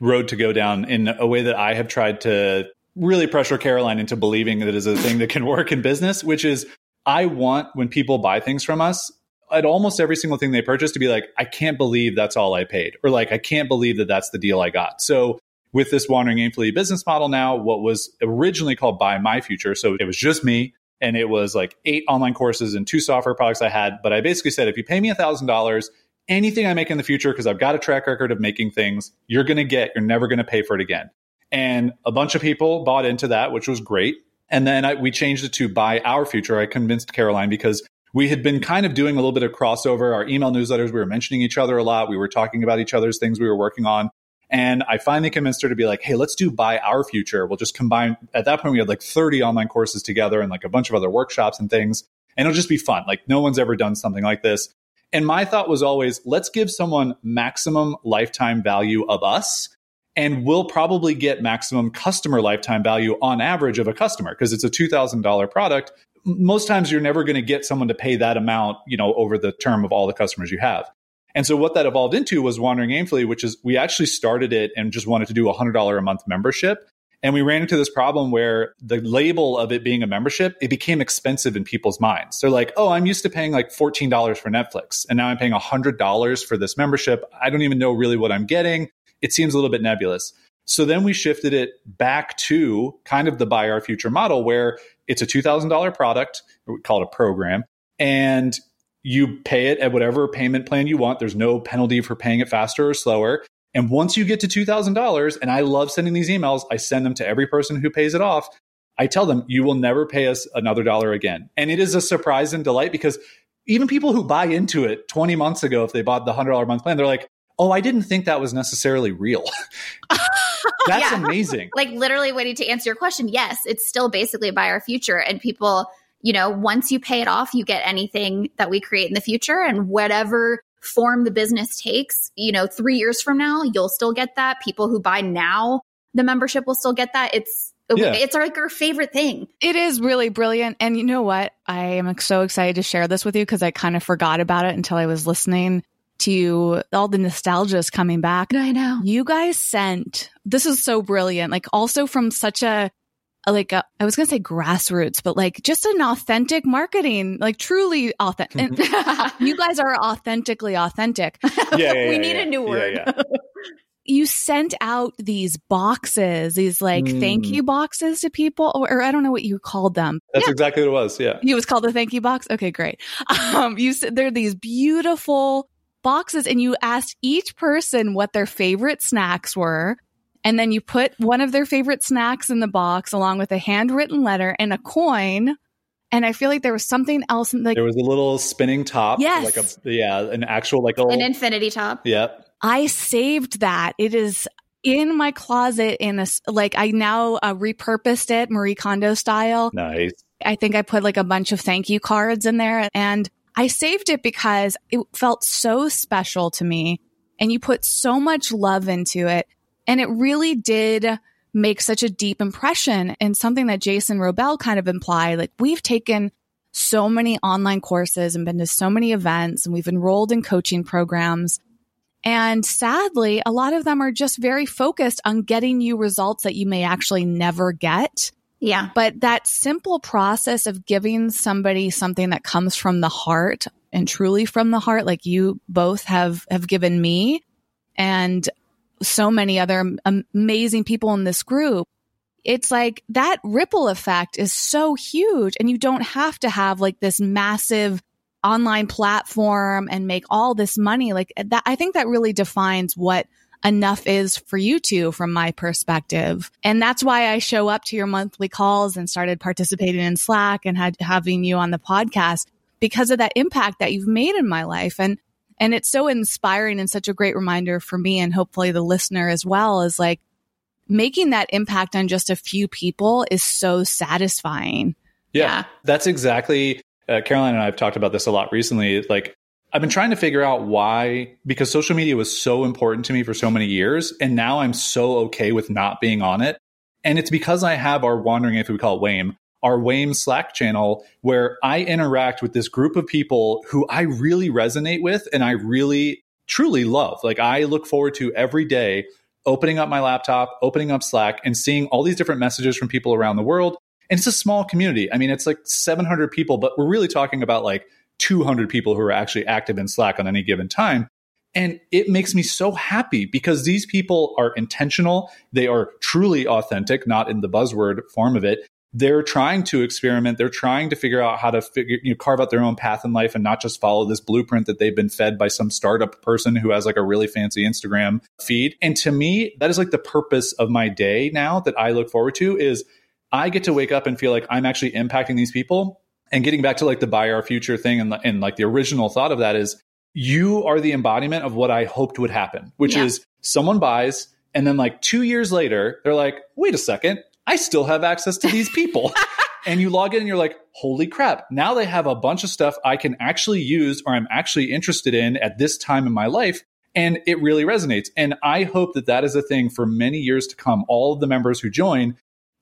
road to go down in a way that I have tried to really pressure Caroline into believing that it is a thing that can work in business, which is I want when people buy things from us, at almost every single thing they purchase to be like, I can't believe that's all I paid, or like, I can't believe that that's the deal I got. So with this wandering aimfully business model now, what was originally called Buy My Future, so it was just me, and it was like eight online courses and two software products I had. But I basically said, if you pay me a thousand dollars, anything I make in the future, because I've got a track record of making things, you're going to get. You're never going to pay for it again. And a bunch of people bought into that, which was great. And then I, we changed it to buy our future. I convinced Caroline because we had been kind of doing a little bit of crossover. Our email newsletters, we were mentioning each other a lot. We were talking about each other's things we were working on. And I finally convinced her to be like, hey, let's do Buy Our Future. We'll just combine. At that point, we had like 30 online courses together and like a bunch of other workshops and things. And it'll just be fun. Like, no one's ever done something like this. And my thought was always, let's give someone maximum lifetime value of us. And we'll probably get maximum customer lifetime value on average of a customer because it's a $2,000 product most times you're never going to get someone to pay that amount, you know, over the term of all the customers you have. And so what that evolved into was Wandering Aimfully, which is we actually started it and just wanted to do a $100 a month membership. And we ran into this problem where the label of it being a membership, it became expensive in people's minds. They're like, oh, I'm used to paying like $14 for Netflix. And now I'm paying $100 for this membership. I don't even know really what I'm getting. It seems a little bit nebulous. So then we shifted it back to kind of the buy our future model where it's a $2,000 product, we call it a program, and you pay it at whatever payment plan you want. There's no penalty for paying it faster or slower. And once you get to $2,000, and I love sending these emails, I send them to every person who pays it off. I tell them, you will never pay us another dollar again. And it is a surprise and delight because even people who buy into it 20 months ago, if they bought the $100 month plan, they're like, oh, I didn't think that was necessarily real. That's yeah. amazing. Like literally waiting to answer your question. Yes, it's still basically buy our future. And people, you know, once you pay it off, you get anything that we create in the future and whatever form the business takes, you know, three years from now, you'll still get that. People who buy now, the membership will still get that. It's yeah. It's like our favorite thing. It is really brilliant. And you know what? I am so excited to share this with you because I kind of forgot about it until I was listening to all the nostalgia is coming back. I know. You guys sent, this is so brilliant. Like also from such a, like a, I was going to say grassroots, but like just an authentic marketing, like truly authentic. you guys are authentically authentic. Yeah, yeah, yeah we need yeah, a new word. you sent out these boxes, these like mm. thank you boxes to people, or, or, I don't know what you called them. That's yeah. exactly what it was. Yeah, it was called the thank you box. Okay, great. Um, you said they're these beautiful boxes and you asked each person what their favorite snacks were. And then you put one of their favorite snacks in the box along with a handwritten letter and a coin. And I feel like there was something else. Like there There was a little spinning top. Yes. Like a, yeah, an actual, like a, an infinity top. Yep. I saved that. It is in my closet in a like I now uh, repurposed it Marie Kondo style. Nice. I think I put like a bunch of thank you cards in there and I saved it because it felt so special to me and you put so much love into it and it really did make such a deep impression and something that Jason Wrobel kind of implied like we've taken so many online courses and been to so many events and we've enrolled in coaching programs and sadly, a lot of them are just very focused on getting you results that you may actually never get. Yeah. But that simple process of giving somebody something that comes from the heart and truly from the heart, like you both have, have given me and so many other amazing people in this group. It's like that ripple effect is so huge and you don't have to have like this massive online platform and make all this money. Like that, I think that really defines what enough is for you two from my perspective. And that's why I show up to your monthly calls and started participating in Slack and had having you on the podcast because of that impact that you've made in my life. And, and it's so inspiring and such a great reminder for me and hopefully the listener as well is like making that impact on just a few people is so satisfying. Yeah, yeah. that's exactly uh, Caroline and I have talked about this a lot recently. Like, I've been trying to figure out why, because social media was so important to me for so many years. And now I'm so okay with not being on it. And it's because I have our Wandering If we call it WAIM, our WAIM Slack channel, where I interact with this group of people who I really resonate with and I really truly love. Like, I look forward to every day opening up my laptop, opening up Slack, and seeing all these different messages from people around the world and it's a small community. I mean, it's like 700 people, but we're really talking about like 200 people who are actually active in Slack on any given time. And it makes me so happy because these people are intentional. They are truly authentic, not in the buzzword form of it. They're trying to experiment. They're trying to figure out how to figure, you know, carve out their own path in life and not just follow this blueprint that they've been fed by some startup person who has like a really fancy Instagram feed. And to me, that is like the purpose of my day now that I look forward to is I get to wake up and feel like I'm actually impacting these people. And getting back to like the buy our future thing and, and like the original thought of that is you are the embodiment of what I hoped would happen, which yeah. is someone buys and then like two years later, they're like, wait a second, I still have access to these people. and you log in and you're like, holy crap, now they have a bunch of stuff I can actually use or I'm actually interested in at this time in my life. And it really resonates. And I hope that that is a thing for many years to come. All of the members who join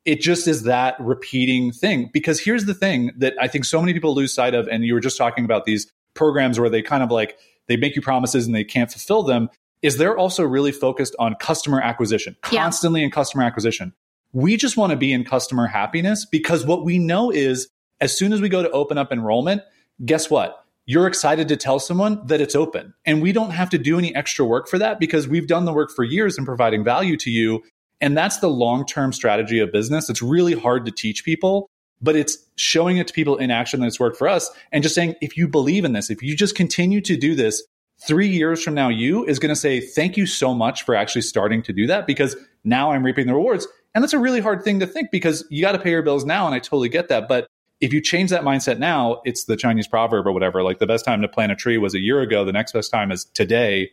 it just is that repeating thing. Because here's the thing that I think so many people lose sight of. And you were just talking about these programs where they kind of like, they make you promises and they can't fulfill them. Is they're also really focused on customer acquisition, constantly yeah. in customer acquisition. We just want to be in customer happiness because what we know is as soon as we go to open up enrollment, guess what? You're excited to tell someone that it's open. And we don't have to do any extra work for that because we've done the work for years in providing value to you and that's the long term strategy of business. It's really hard to teach people, but it's showing it to people in action that's worked for us and just saying, if you believe in this, if you just continue to do this, three years from now, you is going to say, thank you so much for actually starting to do that because now I'm reaping the rewards. And that's a really hard thing to think because you got to pay your bills now. And I totally get that. But if you change that mindset now, it's the Chinese proverb or whatever. Like the best time to plant a tree was a year ago. The next best time is today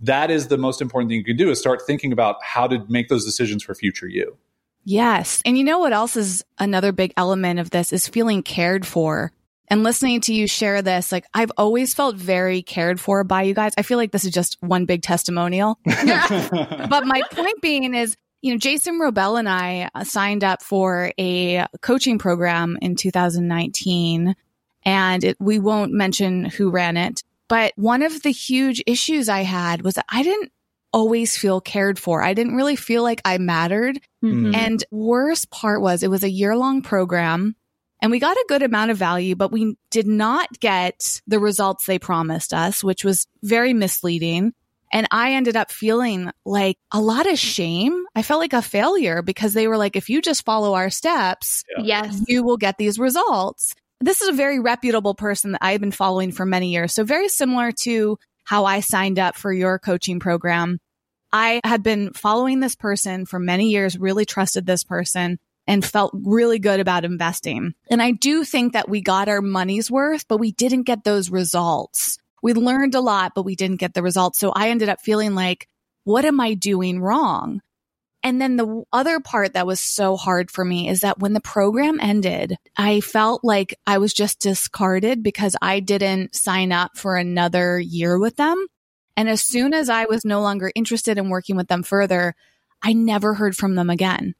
that is the most important thing you can do is start thinking about how to make those decisions for future you. Yes. And you know what else is another big element of this is feeling cared for. And listening to you share this, like I've always felt very cared for by you guys. I feel like this is just one big testimonial. but my point being is, you know, Jason Wrobel and I uh, signed up for a coaching program in 2019 and it, we won't mention who ran it, but one of the huge issues I had was that I didn't always feel cared for. I didn't really feel like I mattered. Mm-hmm. And worst part was it was a year long program and we got a good amount of value, but we did not get the results they promised us, which was very misleading. And I ended up feeling like a lot of shame. I felt like a failure because they were like, if you just follow our steps, yeah. yes, you will get these results this is a very reputable person that I've been following for many years. So very similar to how I signed up for your coaching program. I had been following this person for many years, really trusted this person and felt really good about investing. And I do think that we got our money's worth, but we didn't get those results. We learned a lot, but we didn't get the results. So I ended up feeling like, what am I doing wrong? And then the other part that was so hard for me is that when the program ended, I felt like I was just discarded because I didn't sign up for another year with them. And as soon as I was no longer interested in working with them further, I never heard from them again.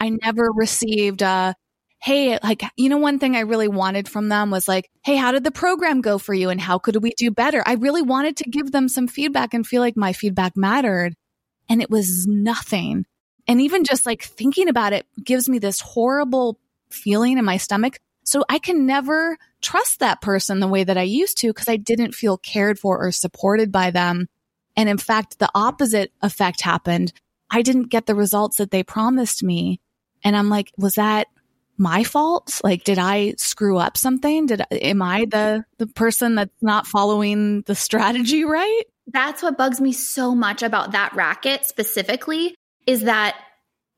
I never received a, Hey, like, you know, one thing I really wanted from them was like, Hey, how did the program go for you? And how could we do better? I really wanted to give them some feedback and feel like my feedback mattered. And it was nothing. And even just like thinking about it gives me this horrible feeling in my stomach. So I can never trust that person the way that I used to because I didn't feel cared for or supported by them. And in fact, the opposite effect happened. I didn't get the results that they promised me. And I'm like, was that my fault? Like, did I screw up something? Did, am I the, the person that's not following the strategy right? That's what bugs me so much about that racket specifically is that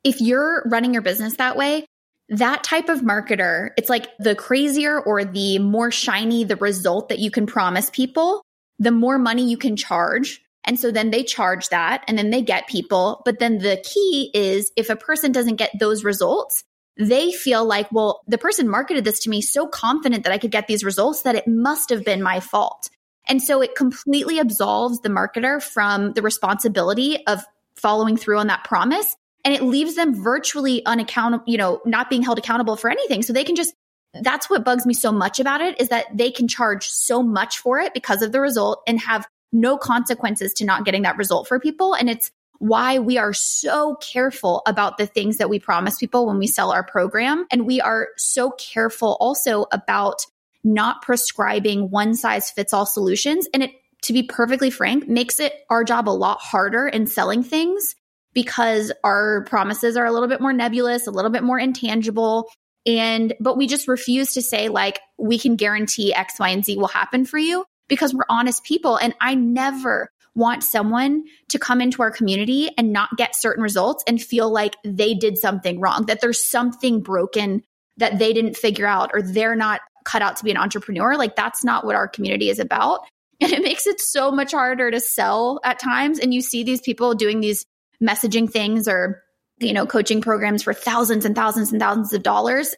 if you're running your business that way, that type of marketer, it's like the crazier or the more shiny the result that you can promise people, the more money you can charge. And so then they charge that and then they get people. But then the key is if a person doesn't get those results, they feel like, well, the person marketed this to me so confident that I could get these results that it must have been my fault. And so it completely absolves the marketer from the responsibility of following through on that promise and it leaves them virtually unaccountable, you know, not being held accountable for anything. So they can just, that's what bugs me so much about it is that they can charge so much for it because of the result and have no consequences to not getting that result for people. And it's why we are so careful about the things that we promise people when we sell our program. And we are so careful also about not prescribing one size fits all solutions. And it to be perfectly frank, makes it our job a lot harder in selling things because our promises are a little bit more nebulous, a little bit more intangible. And, but we just refuse to say, like, we can guarantee X, Y, and Z will happen for you because we're honest people. And I never want someone to come into our community and not get certain results and feel like they did something wrong, that there's something broken that they didn't figure out or they're not cut out to be an entrepreneur. Like, that's not what our community is about. And it makes it so much harder to sell at times. And you see these people doing these messaging things or, you know, coaching programs for thousands and thousands and thousands of dollars.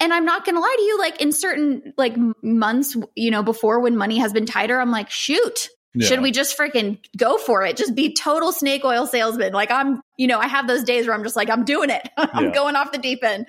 And I'm not going to lie to you, like in certain like months, you know, before when money has been tighter, I'm like, shoot, yeah. Should we just freaking go for it? Just be total snake oil salesman. Like I'm, you know, I have those days where I'm just like, I'm doing it. I'm yeah. going off the deep end.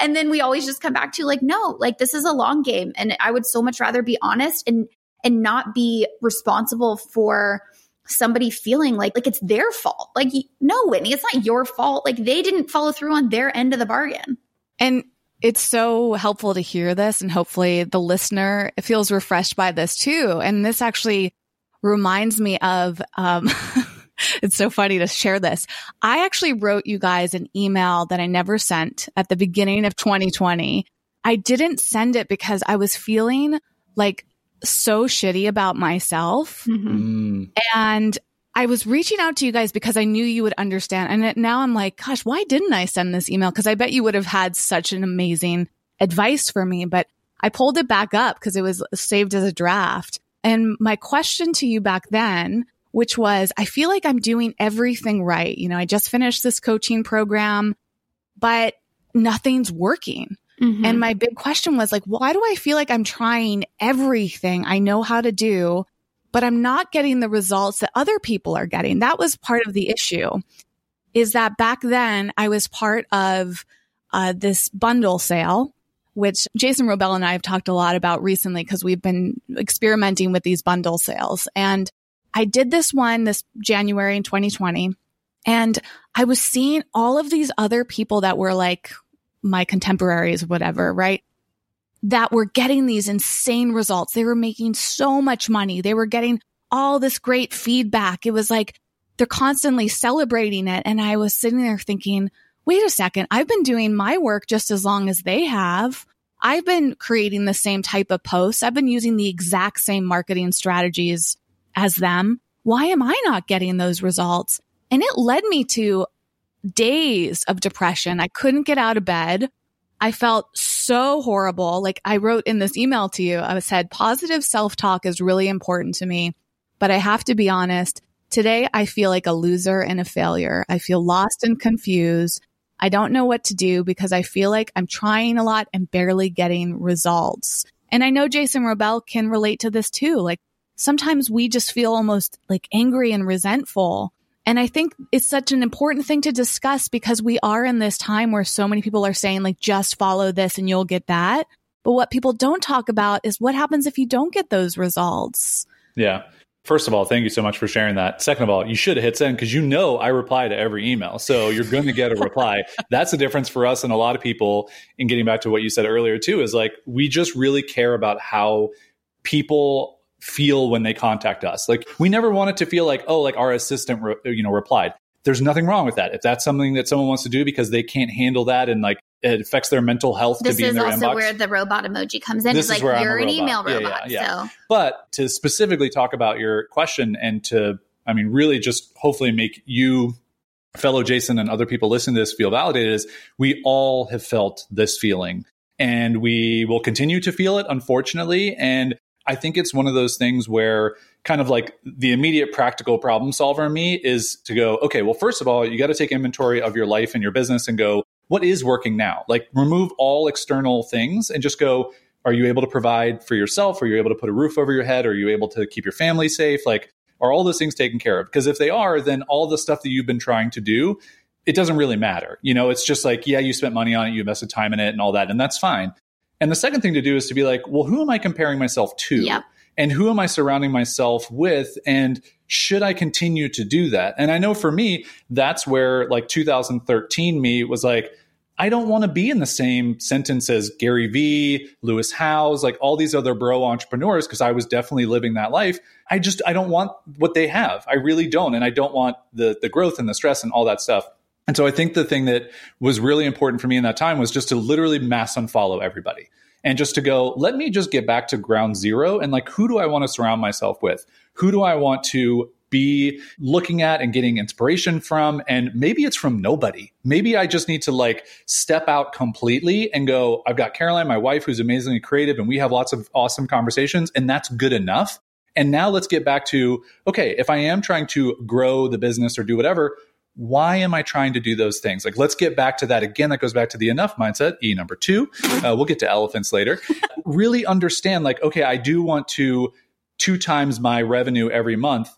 And then we always just come back to like, no, like this is a long game. And I would so much rather be honest and and not be responsible for somebody feeling like like it's their fault. Like no, Whitney, it's not your fault. Like they didn't follow through on their end of the bargain. And it's so helpful to hear this and hopefully the listener feels refreshed by this too. And this actually reminds me of um it's so funny to share this. I actually wrote you guys an email that I never sent at the beginning of 2020. I didn't send it because I was feeling like so shitty about myself. Mm-hmm. And I was reaching out to you guys because I knew you would understand. And now I'm like, gosh, why didn't I send this email? Because I bet you would have had such an amazing advice for me. But I pulled it back up because it was saved as a draft. And my question to you back then, which was, I feel like I'm doing everything right. You know, I just finished this coaching program, but nothing's working. Mm-hmm. And my big question was like, why do I feel like I'm trying everything I know how to do, but I'm not getting the results that other people are getting? That was part of the issue is that back then I was part of uh, this bundle sale, which Jason Wrobel and I have talked a lot about recently because we've been experimenting with these bundle sales. And I did this one this January in 2020. And I was seeing all of these other people that were like my contemporaries, whatever, right? That were getting these insane results. They were making so much money. They were getting all this great feedback. It was like they're constantly celebrating it. And I was sitting there thinking, wait a second, I've been doing my work just as long as they have. I've been creating the same type of posts. I've been using the exact same marketing strategies as them. Why am I not getting those results? And it led me to days of depression. I couldn't get out of bed. I felt so horrible. Like I wrote in this email to you, I said, positive self talk is really important to me. But I have to be honest, Today, I feel like a loser and a failure. I feel lost and confused. I don't know what to do because I feel like I'm trying a lot and barely getting results. And I know Jason Wrobel can relate to this too. Like sometimes we just feel almost like angry and resentful. And I think it's such an important thing to discuss because we are in this time where so many people are saying like, just follow this and you'll get that. But what people don't talk about is what happens if you don't get those results. Yeah. First of all, thank you so much for sharing that. Second of all, you should have hit send because you know I reply to every email. So you're going to get a reply. That's the difference for us and a lot of people in getting back to what you said earlier, too, is like we just really care about how people feel when they contact us. Like we never want it to feel like, oh, like our assistant, re- you know, replied. There's nothing wrong with that. If that's something that someone wants to do because they can't handle that and like it affects their mental health this to be in their inbox. This is also where the robot emoji comes in. This it's is like where you're an robot. email Yeah, robot. yeah, yeah. So But to specifically talk about your question and to, I mean, really just hopefully make you, fellow Jason, and other people listening to this feel validated is we all have felt this feeling and we will continue to feel it, unfortunately. And I think it's one of those things where kind of like the immediate practical problem solver in me is to go, okay, well, first of all, you got to take inventory of your life and your business and go, what is working now? Like remove all external things and just go, are you able to provide for yourself? Are you able to put a roof over your head? Are you able to keep your family safe? Like, are all those things taken care of? Because if they are, then all the stuff that you've been trying to do, it doesn't really matter. You know, it's just like, yeah, you spent money on it, you invested time in it and all that, and that's fine. And the second thing to do is to be like, well, who am I comparing myself to? Yep. And who am I surrounding myself with? And should I continue to do that? And I know for me, that's where like 2013 me was like, I don't want to be in the same sentence as Gary Vee, Lewis Howes, like all these other bro entrepreneurs, because I was definitely living that life. I just I don't want what they have. I really don't. And I don't want the the growth and the stress and all that stuff. And so I think the thing that was really important for me in that time was just to literally mass unfollow everybody and just to go, let me just get back to ground zero and like, who do I want to surround myself with? Who do I want to be looking at and getting inspiration from? And maybe it's from nobody. Maybe I just need to like step out completely and go, I've got Caroline, my wife, who's amazingly creative, and we have lots of awesome conversations, and that's good enough. And now let's get back to, okay, if I am trying to grow the business or do whatever, why am I trying to do those things? Like, let's get back to that again. That goes back to the enough mindset, E number two. Uh, we'll get to elephants later. really understand, like, okay, I do want to two times my revenue every month.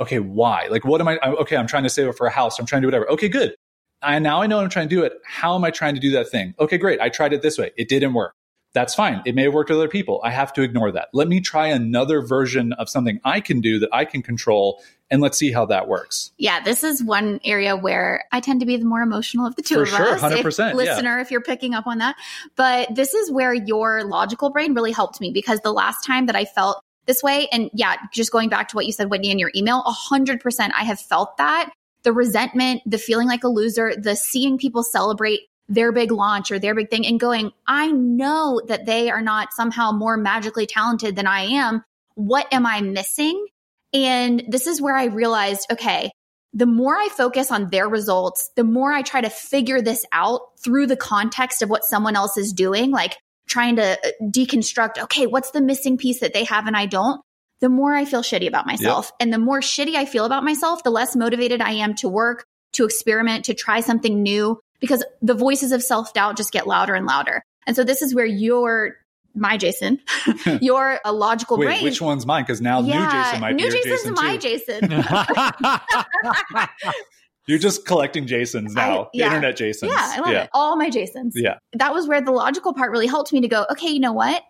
Okay, why? Like, what am I? Okay, I'm trying to save up for a house. I'm trying to do whatever. Okay, good. I now I know I'm trying to do it. How am I trying to do that thing? Okay, great. I tried it this way. It didn't work. That's fine. It may have worked with other people. I have to ignore that. Let me try another version of something I can do that I can control and let's see how that works. Yeah, this is one area where I tend to be the more emotional of the two For of sure, us. 100%, If, yeah. listener, if you're picking up on that. But this is where your logical brain really helped me because the last time that I felt this way, and yeah, just going back to what you said, Whitney, in your email, 100%, I have felt that. The resentment, the feeling like a loser, the seeing people celebrate their big launch or their big thing and going, I know that they are not somehow more magically talented than I am. What am I missing? And this is where I realized, okay, the more I focus on their results, the more I try to figure this out through the context of what someone else is doing, like trying to uh, deconstruct, okay, what's the missing piece that they have and I don't? The more I feel shitty about myself. And the more shitty I feel about myself, the less motivated I am to work, to experiment, to try something new, because the voices of self doubt just get louder and louder. And so this is where your my Jason, you're a logical Wait, brain. which one's mine? Because now new Jason might new be your Jason's Jason my too. Jason. You're just collecting Jasons now, I- yeah. internet Jasons. Yeah, I love yeah. it. All my Jasons. Yeah. That was where the logical part really helped me to go, okay, you know what?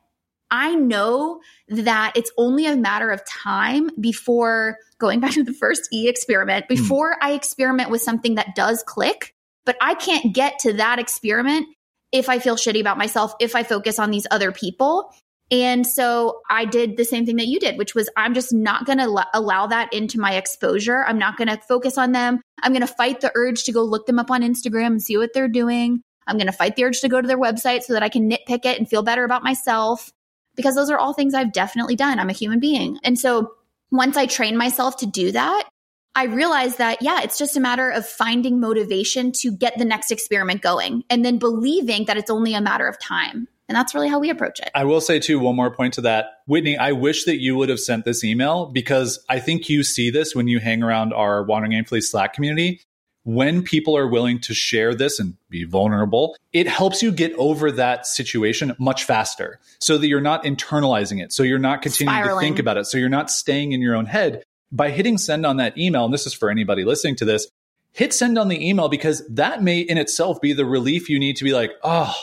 I know that it's only a matter of time before going back to the first E experiment, Hmm. before I experiment with something that does click, but I can't get to that experiment if I feel shitty about myself, if I focus on these other people. And so I did the same thing that you did, which was I'm just not going to allow that into my exposure. I'm not going to focus on them. I'm going to fight the urge to go look them up on Instagram and see what they're doing. I'm going to fight the urge to go to their website so that I can nitpick it and feel better about myself because those are all things I've definitely done. I'm a human being. And so once I train myself to do that, I realized that, yeah, it's just a matter of finding motivation to get the next experiment going and then believing that it's only a matter of time. And that's really how we approach it. I will say, too, one more point to that. Whitney, I wish that you would have sent this email because I think you see this when you hang around our Wandering Aimfully Slack community. When people are willing to share this and be vulnerable, it helps you get over that situation much faster so that you're not internalizing it. So you're not continuing Spiraling. to think about it. So you're not staying in your own head. By hitting send on that email, and this is for anybody listening to this, hit send on the email because that may in itself be the relief you need to be like, oh,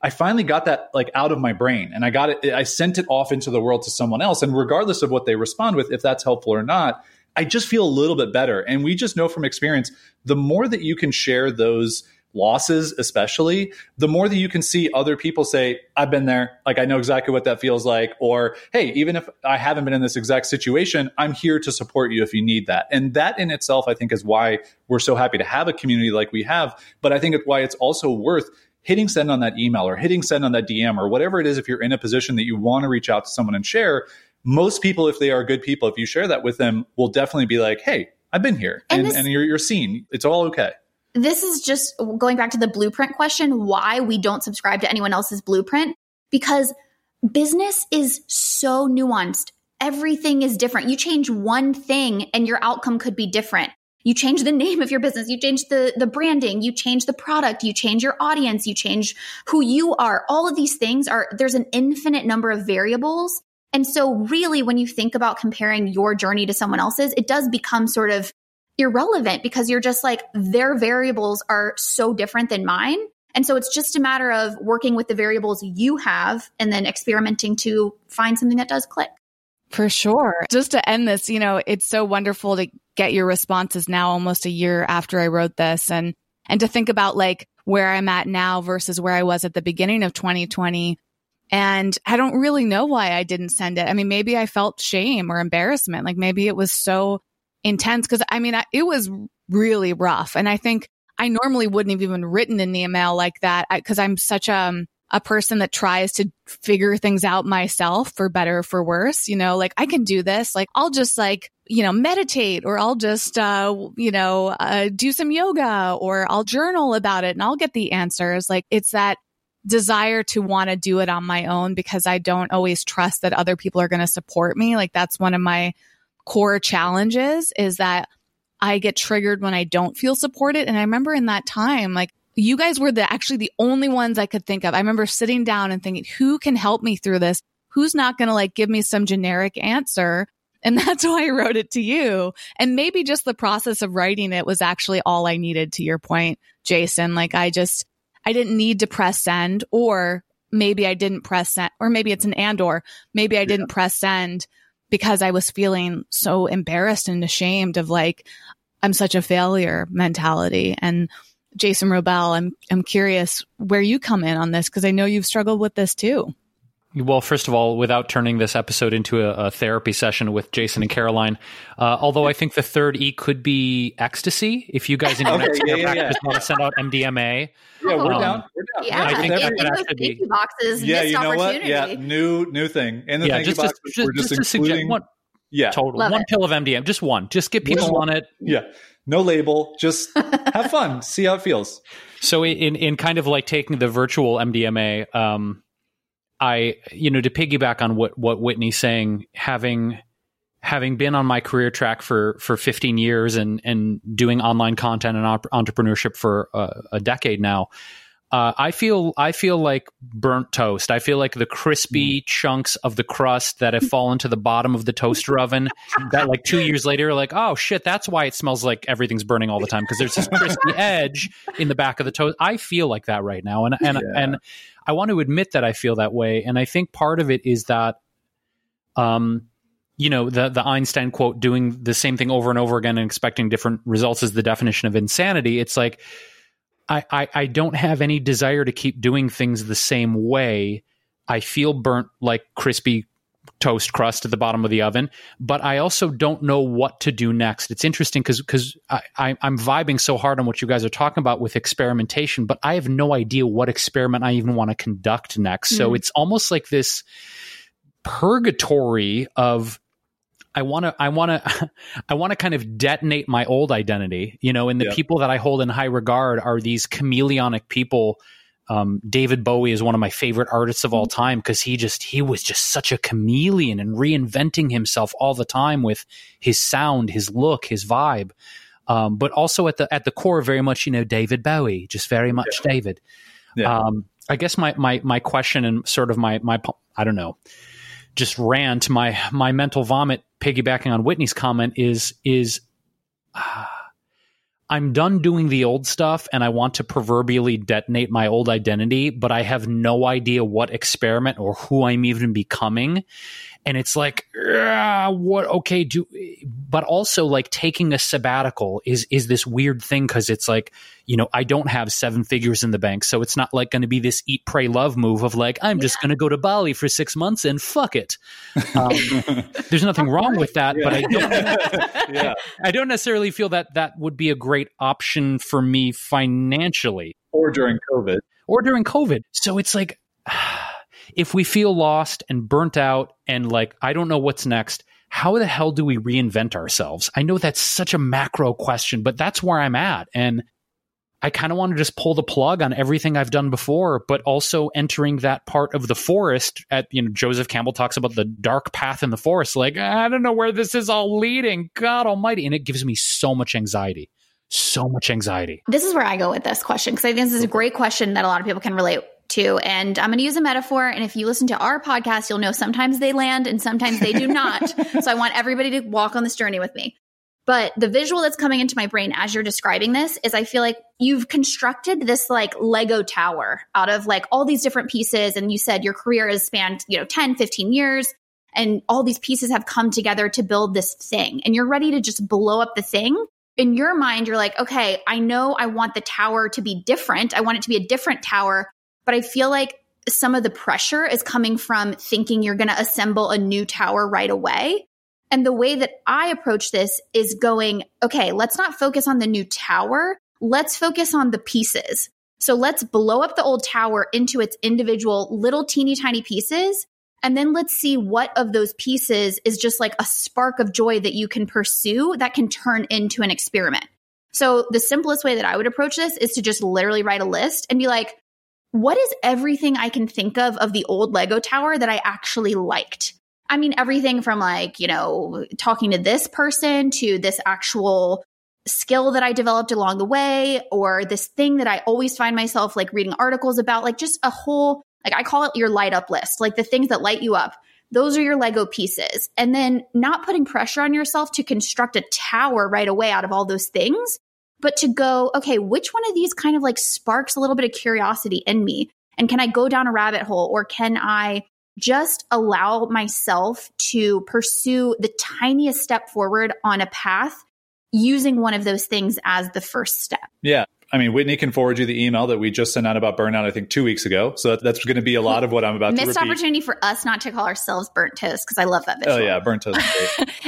I finally got that like out of my brain and I got it, I sent it off into the world to someone else. And regardless of what they respond with, if that's helpful or not, I just feel a little bit better. And we just know from experience, the more that you can share those losses, especially, the more that you can see other people say, I've been there. Like, I know exactly what that feels like. Or, hey, even if I haven't been in this exact situation, I'm here to support you if you need that. And that in itself, I think, is why we're so happy to have a community like we have. But I think it's why it's also worth hitting send on that email or hitting send on that DM or whatever it is, if you're in a position that you want to reach out to someone and share, most people, if they are good people, if you share that with them, will definitely be like, hey, I've been here and, and, this, and you're, you're seen. It's all okay. This is just going back to the blueprint question why we don't subscribe to anyone else's blueprint. Because business is so nuanced. Everything is different. You change one thing and your outcome could be different you change the name of your business, you change the, the branding, you change the product, you change your audience, you change who you are. All of these things are, there's an infinite number of variables. And so really, when you think about comparing your journey to someone else's, it does become sort of irrelevant because you're just like, their variables are so different than mine. And so it's just a matter of working with the variables you have and then experimenting to find something that does click. For sure. Just to end this, you know, it's so wonderful to get your responses now almost a year after I wrote this and and to think about like where I'm at now versus where I was at the beginning of 2020. And I don't really know why I didn't send it. I mean, maybe I felt shame or embarrassment. Like maybe it was so intense because I mean, I, it was really rough. And I think I normally wouldn't have even written an email like that because I'm such a, um, a person that tries to figure things out myself for better for worse. You know, like I can do this. Like I'll just like, you know, meditate or I'll just, uh, you know, uh, do some yoga or I'll journal about it and I'll get the answers. Like it's that desire to want to do it on my own because I don't always trust that other people are going to support me. Like that's one of my core challenges is that I get triggered when I don't feel supported. And I remember in that time, like you guys were the actually the only ones I could think of. I remember sitting down and thinking, who can help me through this? Who's not going to like give me some generic answer? And that's why I wrote it to you. And maybe just the process of writing it was actually all I needed to your point, Jason. Like I just, I didn't need to press send or maybe I didn't press send or maybe it's an and or maybe I didn't press send because I was feeling so embarrassed and ashamed of like, I'm such a failure mentality. And Jason Wrobel, I'm I'm curious where you come in on this because I know you've struggled with this too. Well, first of all, without turning this episode into a, a therapy session with Jason and Caroline, uh, although I think the third E could be ecstasy. If you guys in your next yeah, yeah, yeah. want to send out MDMA, yeah, we're um, down. We're down. Yeah, I think in, that, in those thank you boxes. Yeah, you know what? Yeah, new new thing. In the yeah, just, box, just, we're just, just including. One, yeah, total Love one it. pill of MDMA, just one. Just get people on it. Yeah, no label. Just have fun. See how it feels. So in in kind of like taking the virtual MDMA, um, I you know to piggyback on what what Whitney's saying, having having been on my career track for for 15 years and and doing online content and op- entrepreneurship for a, a decade now uh, I feel I feel like burnt toast. I feel like the crispy mm. chunks of the crust that have fallen to the bottom of the toaster oven. That like two years later, like oh shit, that's why it smells like everything's burning all the time because there's this crispy edge in the back of the toast. I feel like that right now, and and yeah. and I want to admit that I feel that way. And I think part of it is that, um, you know, the the Einstein quote, "Doing the same thing over and over again and expecting different results is the definition of insanity." It's like I, I, I don't have any desire to keep doing things the same way. I feel burnt like crispy toast crust at the bottom of the oven, but I also don't know what to do next. It's interesting because because I, I, I'm vibing so hard on what you guys are talking about with experimentation, but I have no idea what experiment I even want to conduct next. Mm. So it's almost like this purgatory of I want to I want to I want to kind of detonate my old identity, you know, and the yeah. people that I hold in high regard are these chameleonic people um, David Bowie is one of my favorite artists of all time because he just he was just such a chameleon and reinventing himself all the time with his sound, his look, his vibe. Um, but also at the at the core, very much you know David Bowie, just very much yeah. David. Yeah. Um, I guess my my my question and sort of my my I don't know, just rant my my mental vomit piggybacking on Whitney's comment is is. Uh, I'm done doing the old stuff and I want to proverbially detonate my old identity, but I have no idea what experiment or who I'm even becoming and it's like what okay do but also like taking a sabbatical is is this weird thing because it's like you know i don't have seven figures in the bank so it's not like going to be this eat pray love move of like i'm yeah. just going to go to bali for six months and fuck it um, there's nothing wrong with that yeah. but i don't yeah. I, I don't necessarily feel that that would be a great option for me financially or during covid or during covid so it's like if we feel lost and burnt out and like, I don't know what's next, how the hell do we reinvent ourselves? I know that's such a macro question, but that's where I'm at. And I kind of want to just pull the plug on everything I've done before, but also entering that part of the forest at, you know, Joseph Campbell talks about the dark path in the forest. Like, I don't know where this is all leading. God almighty. And it gives me so much anxiety. So much anxiety. This is where I go with this question because I think this is a great question that a lot of people can relate to. And I'm going to use a metaphor. And if you listen to our podcast, you'll know sometimes they land and sometimes they do not. so I want everybody to walk on this journey with me. But the visual that's coming into my brain as you're describing this is I feel like you've constructed this like Lego tower out of like all these different pieces. And you said your career has spanned, you know, 10, 15 years. And all these pieces have come together to build this thing. And you're ready to just blow up the thing. In your mind, you're like, okay, I know I want the tower to be different. I want it to be a different tower but I feel like some of the pressure is coming from thinking you're going to assemble a new tower right away. And the way that I approach this is going, okay, let's not focus on the new tower. Let's focus on the pieces. So let's blow up the old tower into its individual little teeny tiny pieces. And then let's see what of those pieces is just like a spark of joy that you can pursue that can turn into an experiment. So the simplest way that I would approach this is to just literally write a list and be like, what is everything I can think of of the old Lego tower that I actually liked? I mean, everything from like, you know, talking to this person to this actual skill that I developed along the way, or this thing that I always find myself like reading articles about, like just a whole, like I call it your light up list, like the things that light you up. Those are your Lego pieces. And then not putting pressure on yourself to construct a tower right away out of all those things, but to go, okay, which one of these kind of like sparks a little bit of curiosity in me? And can I go down a rabbit hole or can I just allow myself to pursue the tiniest step forward on a path using one of those things as the first step? Yeah. I mean, Whitney can forward you the email that we just sent out about burnout, I think, two weeks ago. So that, that's going to be a lot of what I'm about Missed to Missed opportunity for us not to call ourselves burnt toast because I love that visual. Oh, yeah. Burnt toast.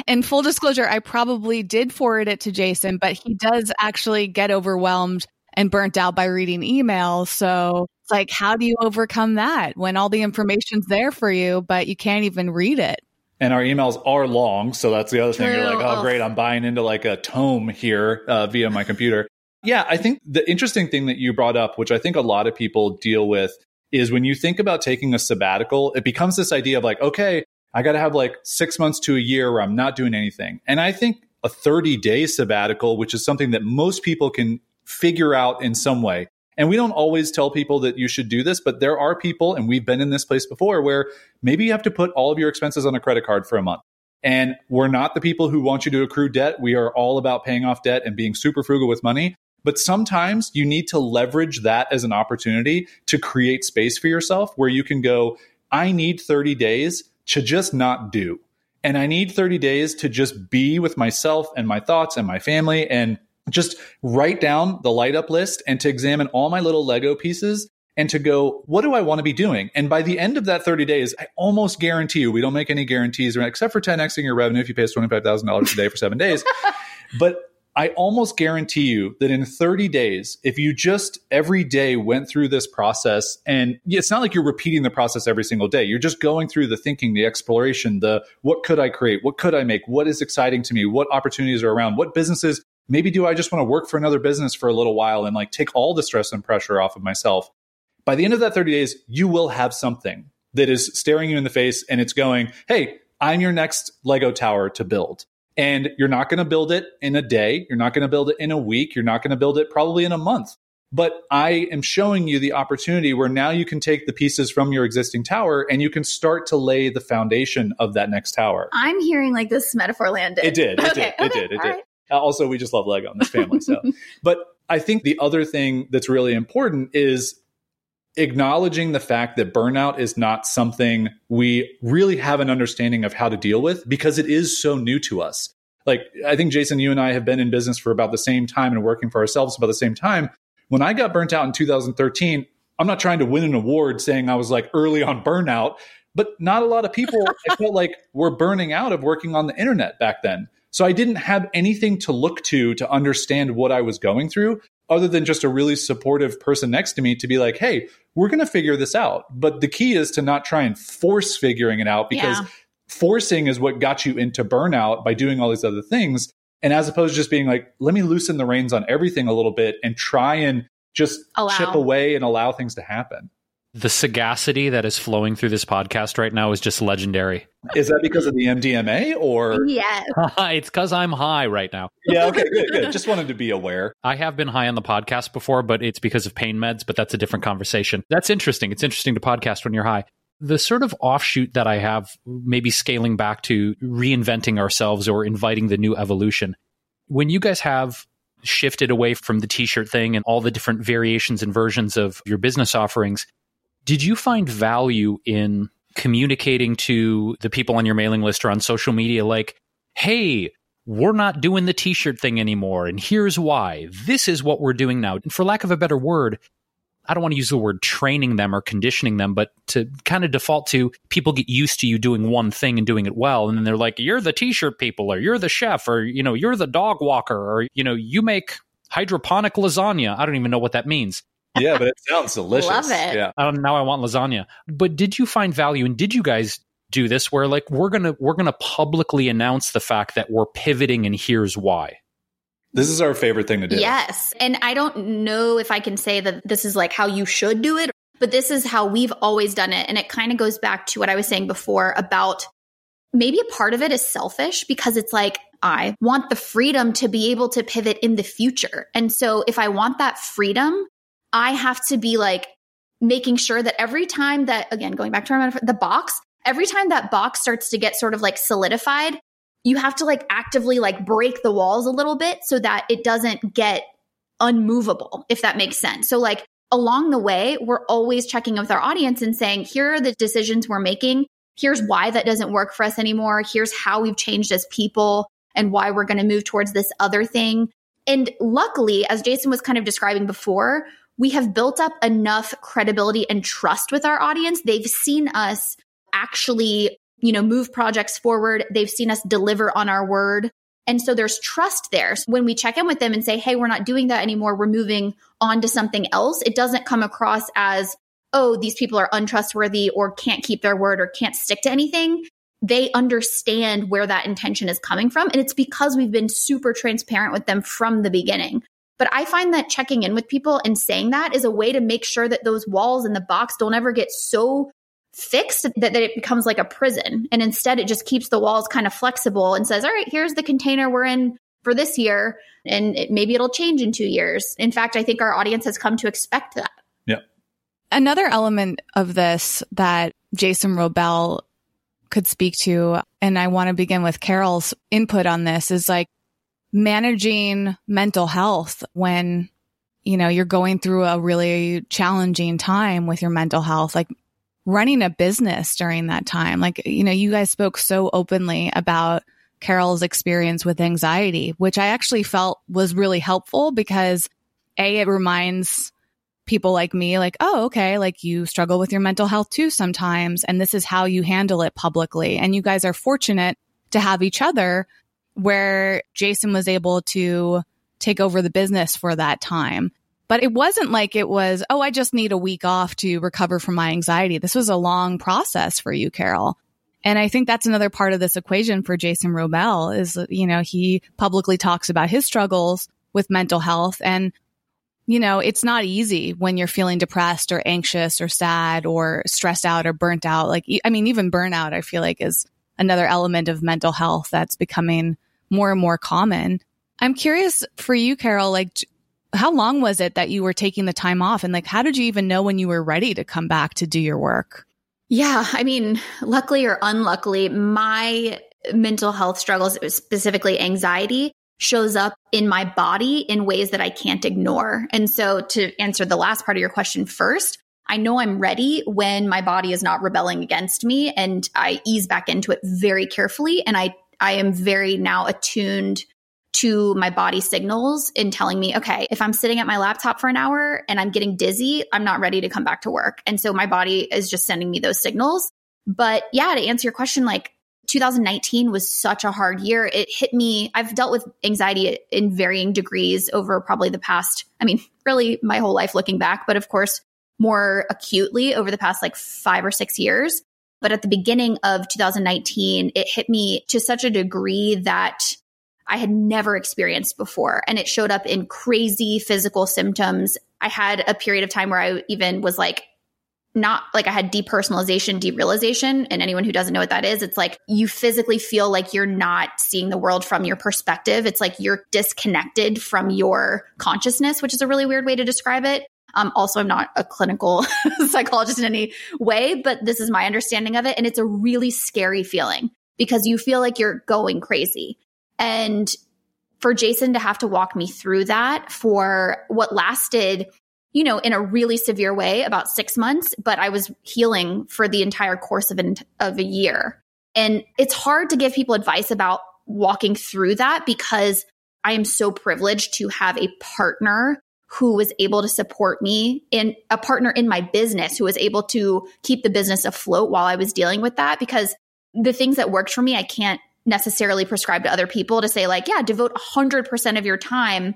In full disclosure, I probably did forward it to Jason, but he does actually get overwhelmed and burnt out by reading emails. So it's like, how do you overcome that when all the information's there for you, but you can't even read it? And our emails are long. So that's the other thing. You're like, oh, great. I'm buying into like a tome here uh, via my computer. Yeah, I think the interesting thing that you brought up, which I think a lot of people deal with, is when you think about taking a sabbatical, it becomes this idea of like, okay, I got to have like six months to a year where I'm not doing anything. And I think a 30 day sabbatical, which is something that most people can figure out in some way. And we don't always tell people that you should do this, but there are people, and we've been in this place before, where maybe you have to put all of your expenses on a credit card for a month. And we're not the people who want you to accrue debt. We are all about paying off debt and being super frugal with money. But sometimes you need to leverage that as an opportunity to create space for yourself where you can go, I need 30 days to just not do. And I need 30 days to just be with myself and my thoughts and my family and just write down the light up list and to examine all my little Lego pieces and to go, what do I want to be doing? And by the end of that 30 days, I almost guarantee you, we don't make any guarantees except for 10xing your revenue if you pay us $25,000 a day for seven days. but I almost guarantee you that in 30 days, if you just every day went through this process, and it's not like you're repeating the process every single day, you're just going through the thinking, the exploration, the what could I create? What could I make? What is exciting to me? What opportunities are around? What businesses? Maybe do I just want to work for another business for a little while and like take all the stress and pressure off of myself? by the end of that 30 days, you will have something that is staring you in the face and it's going, Hey, I'm your next Lego tower to build. And you're not going to build it in a day. You're not going to build it in a week. You're not going to build it probably in a month. But I am showing you the opportunity where now you can take the pieces from your existing tower and you can start to lay the foundation of that next tower. I'm hearing like this metaphor landed. It did. It Okay, did. It did. It did. right. Uh, Also, we just love Lego in this family. So, but I think the other thing that's really important is acknowledging the fact that burnout is not something we really have an understanding of how to deal with because it is so new to us. Like, I think Jason, you and I have been in business for about the same time and working for ourselves about the same time. When I got burnt out in 2013, I'm not trying to win an award saying I was like early on burnout, but not a lot of people I felt like were burning out of working on the internet back then. So I didn't have anything to look to to understand what I was going through other than just a really supportive person next to me to be like, hey, we're going to figure this out. But the key is to not try and force figuring it out because Yeah. forcing is what got you into burnout by doing all these other things. And as opposed to just being like, let me loosen the reins on everything a little bit and try and just Allow. chip away and allow things to happen. The sagacity that is flowing through this podcast right now is just legendary. Is that because of the MDMA or? Yes. it's because I'm high right now. Yeah, okay, good, good. Just wanted to be aware. I have been high on the podcast before, but it's because of pain meds, but that's a different conversation. That's interesting. It's interesting to podcast when you're high. The sort of offshoot that I have, maybe scaling back to reinventing ourselves or inviting the new evolution. When you guys have shifted away from the t shirt thing and all the different variations and versions of your business offerings, did you find value in communicating to the people on your mailing list or on social media like, hey, we're not doing the t shirt thing anymore. And here's why. This is what we're doing now. And for lack of a better word, I don't want to use the word training them or conditioning them, but to kind of default to people get used to you doing one thing and doing it well. And then they're like, you're the t shirt people, or you're the chef, or, you know, you're the dog walker, or, you know, you make hydroponic lasagna. I don't even know what that means. Yeah, but it sounds delicious. Love it. Yeah. I don't, now I want lasagna. But did you find value and did you guys do this where like we're gonna we're gonna publicly announce the fact that we're pivoting and here's why? This is our favorite thing to do. Yes. And I don't know if I can say that this is like how you should do it, but this is how we've always done it. And it kind of goes back to what I was saying before about maybe a part of it is selfish because it's like, I want the freedom to be able to pivot in the future. And so if I want that freedom, I have to be like making sure that every time that, again, going back to our the box, every time that box starts to get sort of like solidified, you have to like actively like break the walls a little bit so that it doesn't get unmovable, if that makes sense. So, like, along the way, we're always checking with our audience and saying, here are the decisions we're making. Here's why that doesn't work for us anymore. Here's how we've changed as people and why we're going to move towards this other thing. And luckily, as Jason was kind of describing before, we have built up enough credibility and trust with our audience. They've seen us actually, you know, move projects forward. They've seen us deliver on our word. And so there's trust there. So when we check in with them and say, hey, we're not doing that anymore, we're moving on to something else, it doesn't come across as, oh, these people are untrustworthy or can't keep their word or can't stick to anything. They understand where that intention is coming from. And it's because we've been super transparent with them from the beginning. But I find that checking in with people and saying that is a way to make sure that those walls in the box don't ever get so fixed that, that it becomes like a prison. And instead, it just keeps the walls kind of flexible and says, all right, here's the container we're in for this year. And it, maybe it'll change in two years. In fact, I think our audience has come to expect that. Yep. Another element of this that Jason Wrobel could speak to, and I want to begin with Carol's input on this, is like managing mental health when, you know, you're going through a really challenging time with your mental health, like running a business during that time. Like, you know, you guys spoke so openly about Carol's experience with anxiety, which I actually felt was really helpful because A, it reminds people like me, like, oh, okay, like you struggle with your mental health too sometimes. And this is how you handle it publicly. And you guys are fortunate to have each other where Jason was able to take over the business for that time. But it wasn't like it was, oh, I just need a week off to recover from my anxiety. This was a long process for you, Carol. And I think that's another part of this equation for Jason Wrobel is, you know, he publicly talks about his struggles with mental health. And you know, it's not easy when you're feeling depressed or anxious or sad or stressed out or burnt out. Like, I mean, even burnout, I feel like is another element of mental health that's becoming more and more common. I'm curious for you, Carol, like, how long was it that you were taking the time off? And like, how did you even know when you were ready to come back to do your work? Yeah. I mean, luckily or unluckily, my mental health struggles, specifically anxiety, shows up in my body in ways that I can't ignore. And so to answer the last part of your question first, I know I'm ready when my body is not rebelling against me and I ease back into it very carefully and I I am very now attuned to my body signals in telling me, okay, if I'm sitting at my laptop for an hour and I'm getting dizzy, I'm not ready to come back to work. And so my body is just sending me those signals. But yeah, to answer your question, like 2019 was such a hard year. It hit me. I've dealt with anxiety in varying degrees over probably the past, I mean, really my whole life looking back, but of course, more acutely over the past like five or six years. But at the beginning of 2019, it hit me to such a degree that I had never experienced before. And it showed up in crazy physical symptoms. I had a period of time where I even was like not like I had depersonalization, derealization. And anyone who doesn't know what that is, it's like you physically feel like you're not seeing the world from your perspective. It's like you're disconnected from your consciousness, which is a really weird way to describe it. Um, also, I'm not a clinical psychologist in any way, but this is my understanding of it. And it's a really scary feeling because you feel like you're going crazy. And for Jason to have to walk me through that for what lasted you know, in a really severe way about six months, but I was healing for the entire course of, an, of a year. And it's hard to give people advice about walking through that because I am so privileged to have a partner who was able to support me in a partner in my business who was able to keep the business afloat while I was dealing with that because the things that worked for me, I can't necessarily prescribe to other people to say like, yeah, devote 100% of your time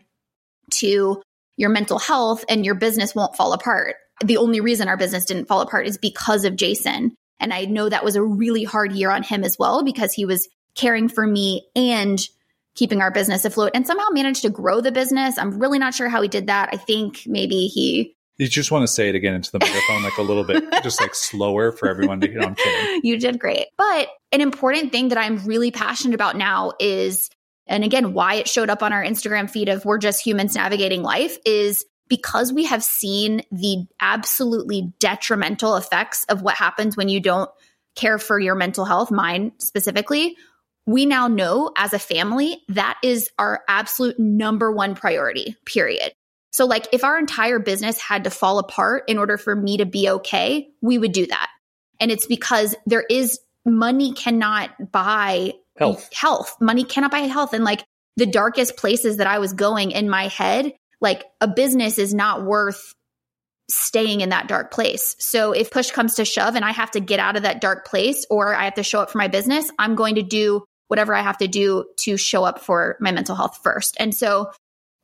to your mental health and your business won't fall apart. The only reason our business didn't fall apart is because of Jason. And I know that was a really hard year on him as well because he was caring for me and keeping our business afloat and somehow managed to grow the business. I'm really not sure how he did that. I think maybe he you just want to say it again into the microphone, like a little bit, just like slower for everyone to hear. I'm kidding. You did great. But an important thing that I'm really passionate about now is and again, why it showed up on our Instagram feed of we're just humans navigating life is because we have seen the absolutely detrimental effects of what happens when you don't care for your mental health, mine specifically. We now know as a family that is our absolute number one priority, period. So, like, if our entire business had to fall apart in order for me to be okay, we would do that. And it's because there is money cannot buy health. Health. Money cannot buy health. And like the darkest places that I was going in my head, like a business is not worth staying in that dark place. So if push comes to shove and I have to get out of that dark place or I have to show up for my business, I'm going to do whatever I have to do to show up for my mental health first. And so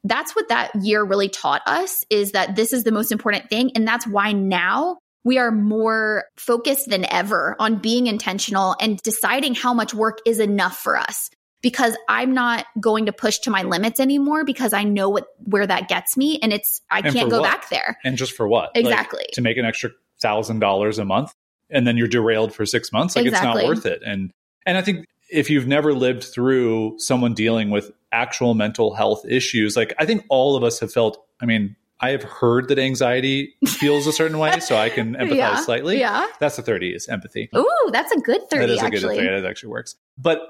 that's what that year really taught us is that this is the most important thing. And that's why now we are more focused than ever on being intentional and deciding how much work is enough for us because I'm not going to push to my limits anymore because I know what where that gets me and it's I and can't go what? back there. And just for what? Exactly. Like, to make an extra thousand dollars a month and then you're derailed for six months. Like exactly. it's not worth it. And and I think if you've never lived through someone dealing with actual mental health issues, like I think all of us have felt, I mean, I have heard that anxiety feels a certain way, so I can empathize yeah, slightly. Yeah. That's a 30 is empathy. Ooh, that's a good 30. That is actually. a good 30. That actually works. But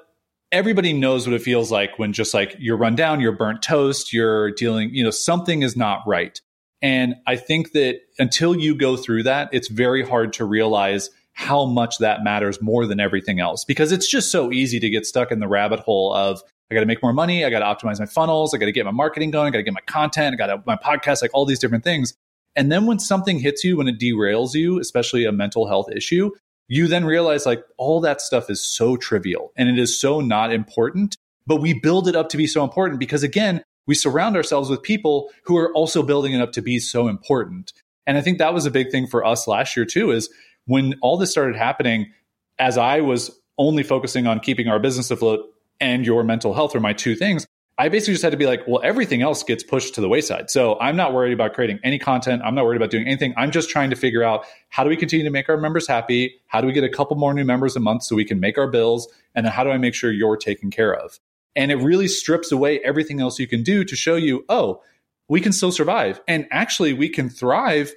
everybody knows what it feels like when just like you're run down, you're burnt toast, you're dealing, you know, something is not right. And I think that until you go through that, it's very hard to realize how much that matters more than everything else because it's just so easy to get stuck in the rabbit hole of I got to make more money. I got to optimize my funnels. I got to get my marketing going. I got to get my content. I got my podcast, like all these different things. And then when something hits you, when it derails you, especially a mental health issue, you then realize like all that stuff is so trivial and it is so not important. But we build it up to be so important because again, we surround ourselves with people who are also building it up to be so important. And I think that was a big thing for us last year too, is when all this started happening, as I was only focusing on keeping our business afloat, and your mental health are my two things. I basically just had to be like, well, everything else gets pushed to the wayside. So I'm not worried about creating any content. I'm not worried about doing anything. I'm just trying to figure out how do we continue to make our members happy? How do we get a couple more new members a month so we can make our bills? And then how do I make sure you're taken care of? And it really strips away everything else you can do to show you, oh, we can still survive. And actually, we can thrive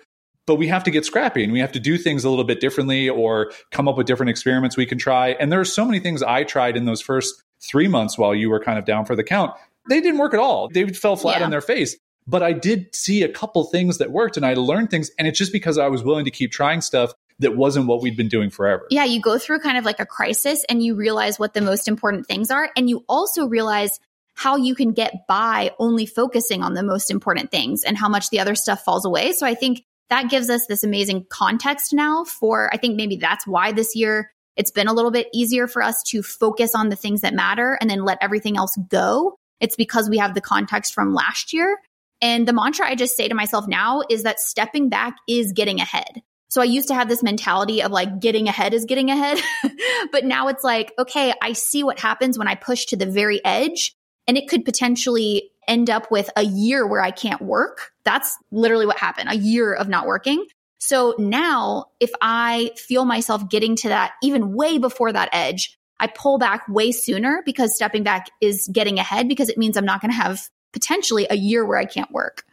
but we have to get scrappy and we have to do things a little bit differently or come up with different experiments we can try. And there are so many things I tried in those first three months while you were kind of down for the count. They didn't work at all. They fell flat yeah. on their face. But I did see a couple things that worked and I learned things. And it's just because I was willing to keep trying stuff that wasn't what we'd been doing forever. Yeah, you go through kind of like a crisis and you realize what the most important things are. And you also realize how you can get by only focusing on the most important things and how much the other stuff falls away. So I think that gives us this amazing context now for, I think maybe that's why this year it's been a little bit easier for us to focus on the things that matter and then let everything else go. It's because we have the context from last year. And the mantra I just say to myself now is that stepping back is getting ahead. So I used to have this mentality of like getting ahead is getting ahead. but now it's like, okay, I see what happens when I push to the very edge and it could potentially end up with a year where I can't work. That's literally what happened a year of not working. So now, if I feel myself getting to that even way before that edge, I pull back way sooner because stepping back is getting ahead because it means I'm not going to have potentially a year where I can't work.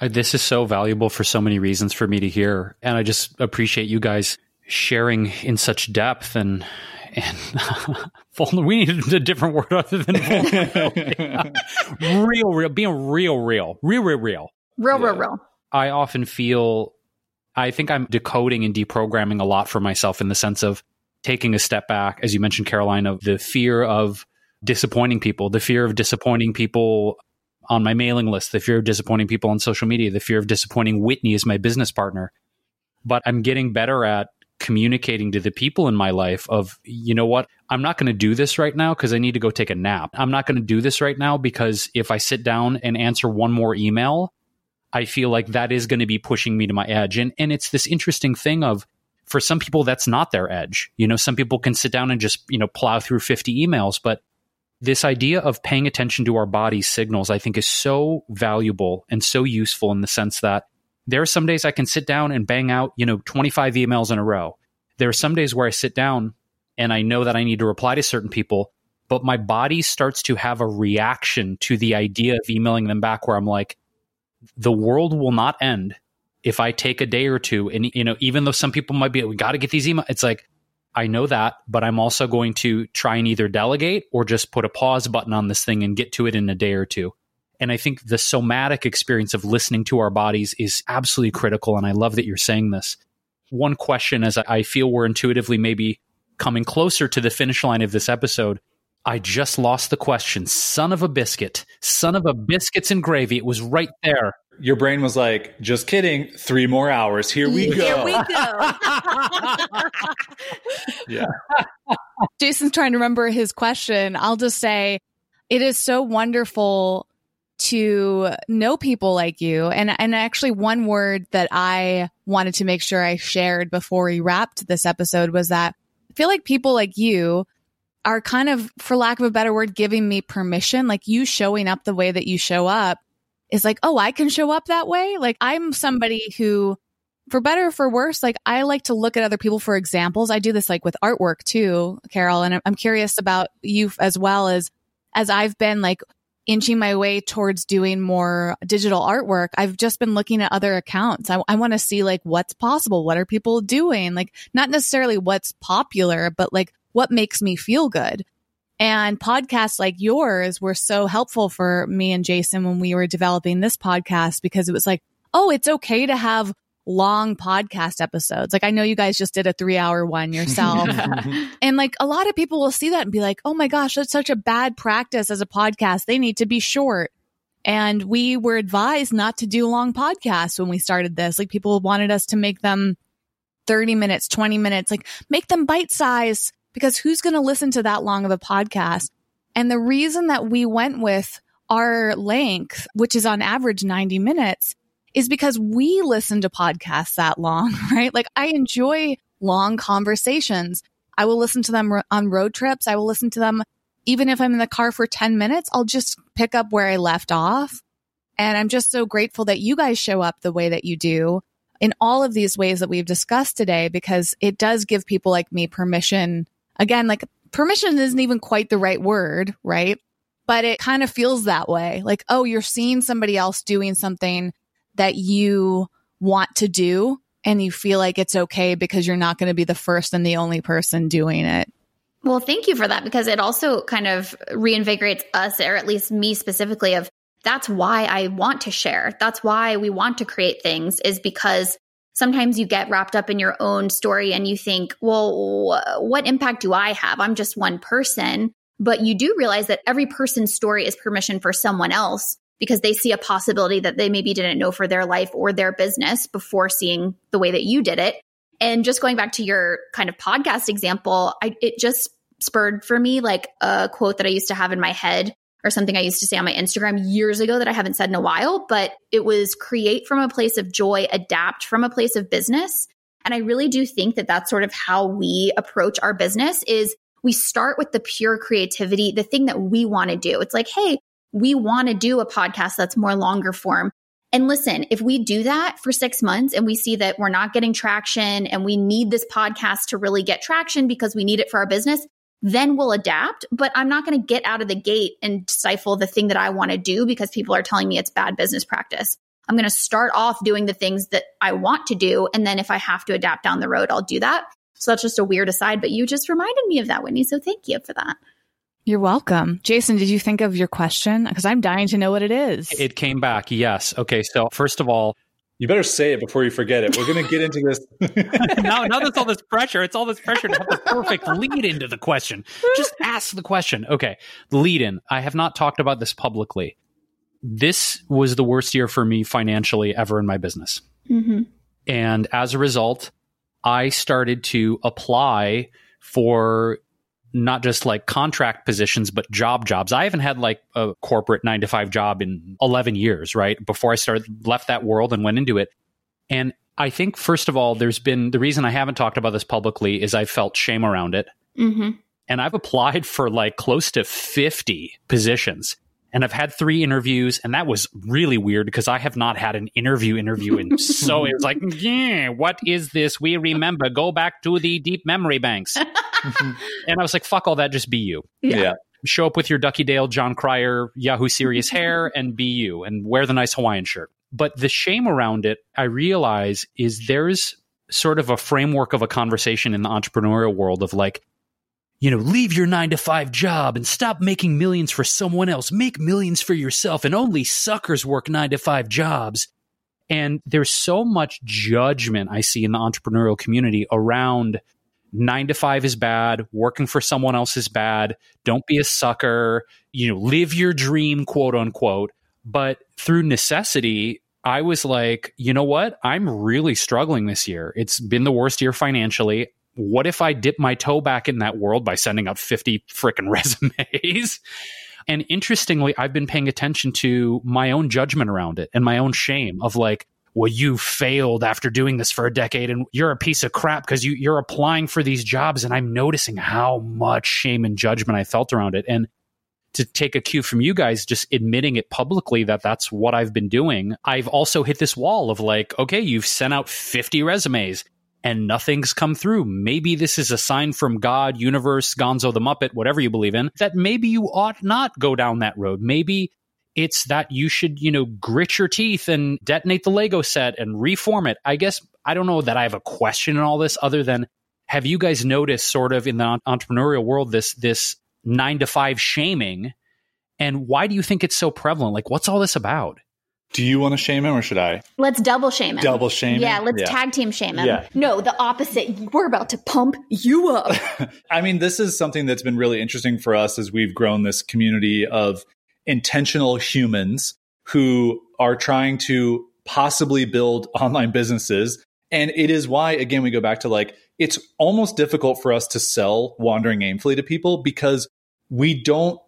Uh, this is so valuable for so many reasons for me to hear. And I just appreciate you guys sharing in such depth and and vulnerable. We need a different word other than vulnerability. real, real, being real, real, real, real, real, real, real, real. I often feel, I think I'm decoding and deprogramming a lot for myself in the sense of taking a step back, as you mentioned, Caroline, of the fear of disappointing people, the fear of disappointing people on my mailing list, the fear of disappointing people on social media, the fear of disappointing Whitney as my business partner. But I'm getting better at communicating to the people in my life of you know what? I'm not going to do this right now because i need to go take a nap. I'm not going to do this right now because if i sit down and answer one more email i feel like that is going to be pushing me to my edge. And and it's this interesting thing of for some people that's not their edge. You know some people can sit down and just you know plow through 50 emails but this idea of paying attention to our body's signals i think is so valuable and so useful in the sense that there are some days I can sit down and bang out, you know, 25 emails in a row. There are some days where I sit down and I know that I need to reply to certain people, but my body starts to have a reaction to the idea of emailing them back where I'm like, the world will not end if I take a day or two. And, you know, even though some people might be, we got to get these emails, it's like, I know that, but I'm also going to try and either delegate or just put a pause button on this thing and get to it in a day or two. And I think the somatic experience of listening to our bodies is absolutely critical. And I love that you're saying this. One question, as I feel we're intuitively maybe coming closer to the finish line of this episode, I just lost the question. Son of a biscuit. Son of a biscuits and gravy. It was right there. Your brain was like, just kidding. Three more hours. Here we go. Here we go. yeah. Jason's trying to remember his question. I'll just say it is so wonderful to know people like you. And, and actually one word that I wanted to make sure I shared before we wrapped this episode was that I feel like people like you are kind of, for lack of a better word, giving me permission. Like you showing up the way that you show up is like, oh, I can show up that way. Like I'm somebody who, for better or for worse, like I like to look at other people for examples. I do this like with artwork too, Carol. And I'm curious about you as well as, as I've been like inching my way towards doing more digital artwork, I've just been looking at other accounts. I, I want to see like what's possible. What are people doing? Like not necessarily what's popular, but like what makes me feel good. And podcasts like yours were so helpful for me and Jason when we were developing this podcast because it was like, oh, it's okay to have long podcast episodes. Like I know you guys just did a three hour one yourself. and like a lot of people will see that and be like, oh my gosh, that's such a bad practice as a podcast. They need to be short. And we were advised not to do long podcasts when we started this. Like people wanted us to make them 30 minutes, 20 minutes, like make them bite size because who's going to listen to that long of a podcast? And the reason that we went with our length, which is on average 90 minutes, is because we listen to podcasts that long, right? Like I enjoy long conversations. I will listen to them on road trips. I will listen to them even if I'm in the car for 10 minutes. I'll just pick up where I left off. And I'm just so grateful that you guys show up the way that you do in all of these ways that we've discussed today, because it does give people like me permission. Again, like permission isn't even quite the right word, right? But it kind of feels that way. Like, oh, you're seeing somebody else doing something that you want to do and you feel like it's okay because you're not going to be the first and the only person doing it. Well, thank you for that because it also kind of reinvigorates us, or at least me specifically, of that's why I want to share. That's why we want to create things, is because sometimes you get wrapped up in your own story and you think, well, what impact do I have? I'm just one person. But you do realize that every person's story is permission for someone else because they see a possibility that they maybe didn't know for their life or their business before seeing the way that you did it. And just going back to your kind of podcast example, I, it just spurred for me like a quote that I used to have in my head or something I used to say on my Instagram years ago that I haven't said in a while, but it was create from a place of joy, adapt from a place of business. And I really do think that that's sort of how we approach our business is we start with the pure creativity, the thing that we want to do. It's like, hey, we want to do a podcast that's more longer form. And listen, if we do that for six months and we see that we're not getting traction and we need this podcast to really get traction because we need it for our business, then we'll adapt. But I'm not going to get out of the gate and stifle the thing that I want to do because people are telling me it's bad business practice. I'm going to start off doing the things that I want to do. And then if I have to adapt down the road, I'll do that. So that's just a weird aside, but you just reminded me of that, Whitney. So thank you for that. You're welcome. Jason, did you think of your question? Because I'm dying to know what it is. It came back. Yes. Okay. So, first of all, you better say it before you forget it. We're going to get into this. now, now there's all this pressure. It's all this pressure to have the perfect lead into the question. Just ask the question. Okay. The lead in. I have not talked about this publicly. This was the worst year for me financially ever in my business. Mm-hmm. And as a result, I started to apply for not just like contract positions, but job jobs. I haven't had like a corporate nine to five job in 11 years, right? Before I started, left that world and went into it. And I think, first of all, there's been the reason I haven't talked about this publicly is I felt shame around it. Mm-hmm. And I've applied for like close to 50 positions and I've had three interviews, and that was really weird because I have not had an interview interview, and so it was like, yeah, what is this? We remember. Go back to the deep memory banks. and I was like, fuck all that, just be you. Yeah. yeah. Show up with your Duckie Dale, Jon Cryer, Yahoo Serious hair, and be you, and wear the nice Hawaiian shirt. But the shame around it, I realize, is there's sort of a framework of a conversation in the entrepreneurial world of like, you know, leave your nine to five job and stop making millions for someone else. Make millions for yourself, and only suckers work nine to five jobs. And there's so much judgment I see in the entrepreneurial community around nine to five is bad, working for someone else is bad, don't be a sucker, you know, live your dream, quote unquote. But through necessity, I was like, you know what? I'm really struggling this year. It's been the worst year financially what if I dip my toe back in that world by sending out 50 freaking resumes? and interestingly, I've been paying attention to my own judgment around it and my own shame of like, well, you failed after doing this for a decade and you're a piece of crap because you, you're applying for these jobs. And I'm noticing how much shame and judgment I felt around it. And to take a cue from you guys, just admitting it publicly that that's what I've been doing, I've also hit this wall of like, okay, you've sent out 50 resumes and nothing's come through. Maybe this is a sign from God, universe, Gonzo the Muppet, whatever you believe in, that maybe you ought not go down that road. Maybe it's that you should, you know, grit your teeth and detonate the Lego set and reform it. I guess I don't know that I have a question in all this other than have you guys noticed sort of in the entrepreneurial world this this 9 to 5 shaming and why do you think it's so prevalent? Like what's all this about? Do you want to shame him or should I? Let's double shame him. Double shame him. Yeah, let's yeah. tag team shame him. Yeah. No, the opposite. We're about to pump you up. I mean, this is something that's been really interesting for us as we've grown this community of intentional humans who are trying to possibly build online businesses. And it is why, again, we go back to like, it's almost difficult for us to sell wandering aimfully to people because we don't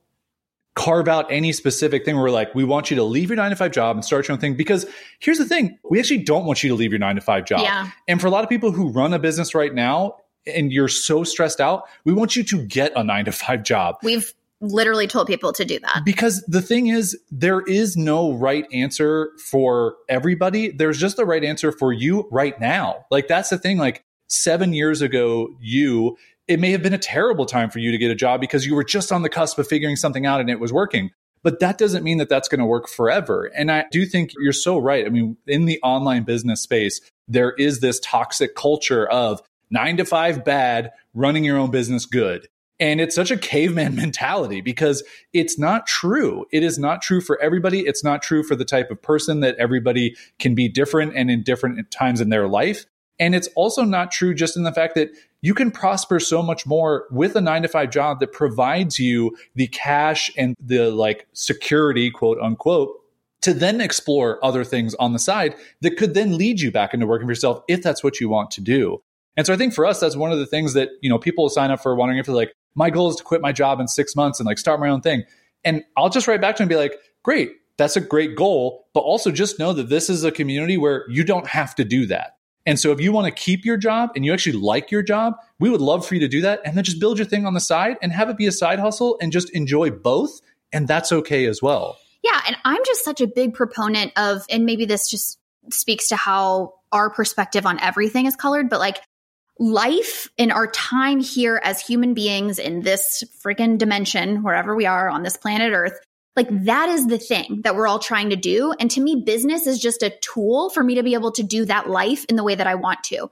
carve out any specific thing where we're like, we want you to leave your nine to five job and start your own thing. Because here's the thing we actually don't want you to leave your nine to five job. Yeah. And for a lot of people who run a business right now, and you're so stressed out, we want you to get a nine to five job. We've literally told people to do that. Because the thing is, there is no right answer for everybody. There's just the right answer for you right now. Like, that's the thing. Like, seven years ago, you, it may have been a terrible time for you to get a job because you were just on the cusp of figuring something out and it was working. But that doesn't mean that that's going to work forever. And I do think you're so right. I mean, in the online business space, there is this toxic culture of nine to five bad, running your own business good. And it's such a caveman mentality because it's not true. It is not true for everybody. It's not true for the type of person that everybody can be different and in different times in their life. And it's also not true just in the fact that you can prosper so much more with a nine to five job that provides you the cash and the like security, quote unquote, to then explore other things on the side that could then lead you back into working for yourself if that's what you want to do. And so I think for us, that's one of the things that, you know, people sign up for wondering if they're like, my goal is to quit my job in six months and like start my own thing. And I'll just write back to them and be like, great, that's a great goal. But also just know that this is a community where you don't have to do that. And so if you want to keep your job and you actually like your job, we would love for you to do that and then just build your thing on the side and have it be a side hustle and just enjoy both. And that's okay as well. Yeah. And I'm just such a big proponent of, and maybe this just speaks to how our perspective on everything is colored, but like life in our time here as human beings in this freaking dimension, wherever we are on this planet Earth, like that is the thing that we're all trying to do. And to me, business is just a tool for me to be able to do that life in the way that I want to.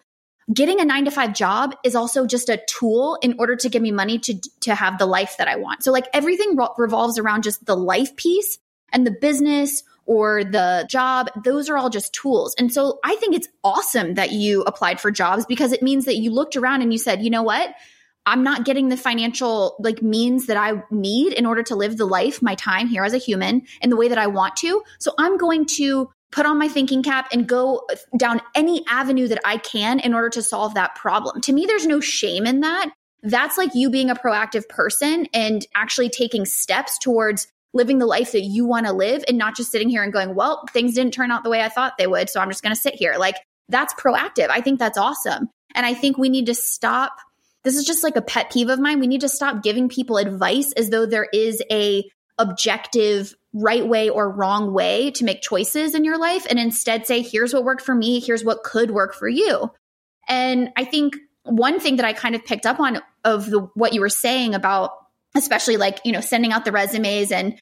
Getting a nine to five job is also just a tool in order to give me money to, to have the life that I want. So like everything revolves around just the life piece and the business or the job, those are all just tools. And so I think it's awesome that you applied for jobs because it means that you looked around and you said, you know what? I'm not getting the financial like means that I need in order to live the life, my time here as a human in the way that I want to. So I'm going to put on my thinking cap and go down any avenue that I can in order to solve that problem. To me, there's no shame in that. That's like you being a proactive person and actually taking steps towards living the life that you want to live and not just sitting here and going, well, things didn't turn out the way I thought they would. So I'm just going to sit here. Like that's proactive. I think that's awesome. And I think we need to stop. This is just like a pet peeve of mine. We need to stop giving people advice as though there is a objective right way or wrong way to make choices in your life and instead say here's what worked for me here's what could work for you and i think one thing that i kind of picked up on of the, what you were saying about especially like, you know, sending out the resumes and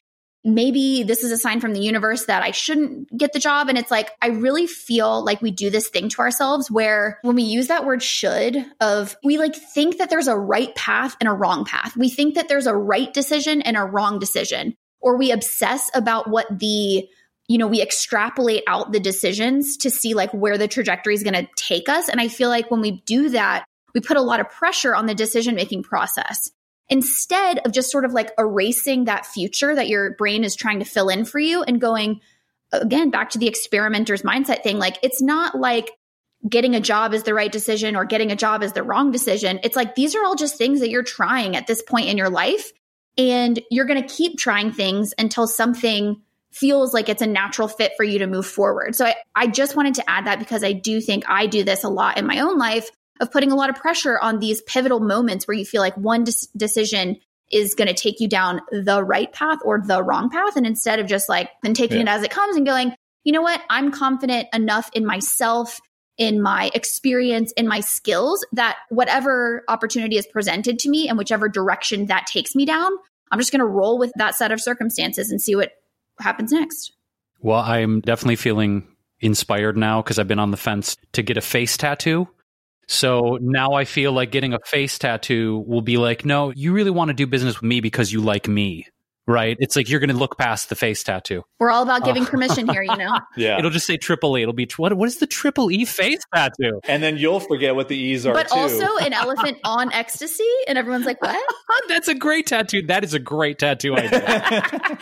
maybe this is a sign from the universe that I shouldn't get the job. And it's like, I really feel like we do this thing to ourselves where when we use that word should of, we like think that there's a right path and a wrong path. We think that there's a right decision and a wrong decision, or we obsess about what the, you know, we extrapolate out the decisions to see like where the trajectory is going to take us. And I feel like when we do that, we put a lot of pressure on the decision making process instead of just sort of like erasing that future that your brain is trying to fill in for you and going again back to the experimenter's mindset thing like it's not like getting a job is the right decision or getting a job is the wrong decision. It's like these are all just things that you're trying at this point in your life and you're going to keep trying things until something feels like it's a natural fit for you to move forward. So I, I just wanted to add that because i do think i do this a lot in my own life of putting a lot of pressure on these pivotal moments where you feel like one de- decision is going to take you down the right path or the wrong path. And instead of just like then taking yeah. it as it comes and going, you know what? I'm confident enough in myself, in my experience, in my skills that whatever opportunity is presented to me and whichever direction that takes me down, I'm just going to roll with that set of circumstances and see what happens next. Well, I'm definitely feeling inspired now because I've been on the fence to get a face tattoo so now I feel like getting a face tattoo will be like, no, you really want to do business with me because you like me. Right? It's like you're going to look past the face tattoo. We're all about giving permission here, you know? yeah. It'll just say triple E. It'll be, what, what is the triple E face tattoo? And then you'll forget what the E's are. But too. also an elephant on ecstasy. And everyone's like, what? That's a great tattoo. That is a great tattoo idea.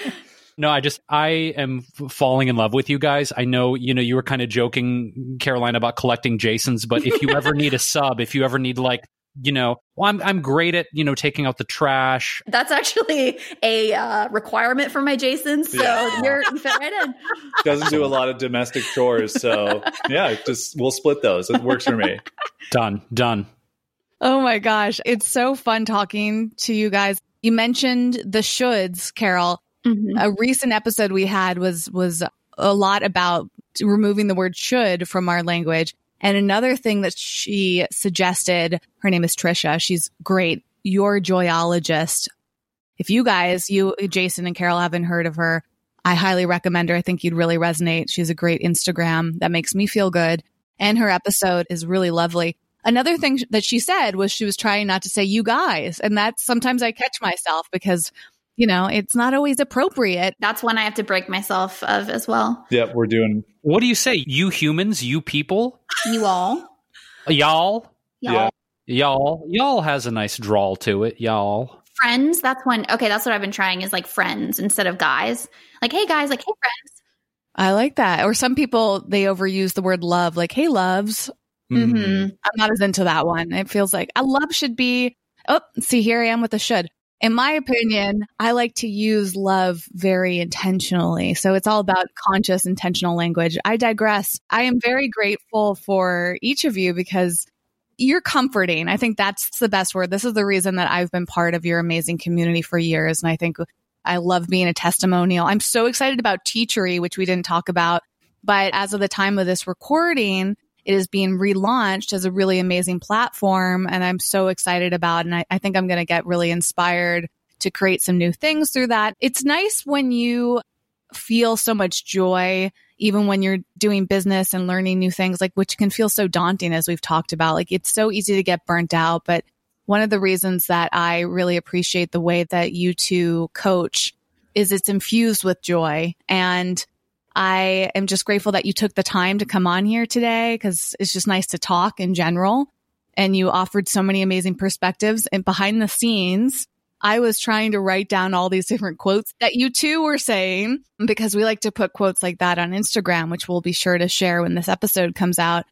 No, I just I am falling in love with you guys. I know you know you were kind of joking, Caroline, about collecting Jasons, but if you ever need a sub, if you ever need like you know, well, I'm I'm great at you know taking out the trash. That's actually a uh, requirement for my Jasons, so yeah. you're you fit right in. Doesn't do a lot of domestic chores, so yeah, just we'll split those. It works for me. Done, done. Oh my gosh, it's so fun talking to you guys You mentioned the shoulds, Carol. Mhm. A recent episode we had was was a lot about removing the word should from our language. And another thing that she suggested, her name is Trisha. She's great. Your joyologist. If you guys, you, Jason and Carol haven't heard of her, I highly recommend her. I think you'd really resonate. She's a great Instagram that makes me feel good. And her episode is really lovely. Another thing that she said was she was trying not to say you guys. And that's sometimes I catch myself because, you know, it's not always appropriate. That's one I have to break myself of as well. Yep, we're doing. What do you say? You humans, you people, You all. y'all, Y'all. Yeah. y'all, y'all has a nice drawl to it, y'all. Friends, that's one. Okay, that's what I've been trying is like friends instead of guys. Like, hey guys, like, hey friends. I like that. Or some people, they overuse the word love, like, hey, loves. Mm-hmm. I'm not as into that one. It feels like a love should be, oh, see, here I am with the should. In my opinion, I like to use love very intentionally. So it's all about conscious, intentional language. I digress. I am very grateful for each of you because you're comforting. I think that's the best word. This is the reason that I've been part of your amazing community for years. And I think I love being a testimonial. I'm so excited about Teachery, which we didn't talk about. But as of the time of this recording, it is being relaunched as a really amazing platform. And I'm so excited about. And I, I think I'm going to get really inspired to create some new things through that. It's nice when you feel so much joy, even when you're doing business and learning new things, like which can feel so daunting, as we've talked about. Like it's so easy to get burnt out. But one of the reasons that I really appreciate the way that you two coach is it's infused with joy. And I am just grateful that you took the time to come on here today because it's just nice to talk in general. And you offered so many amazing perspectives. And behind the scenes, I was trying to write down all these different quotes that you two were saying because we like to put quotes like that on Instagram, which we'll be sure to share when this episode comes out.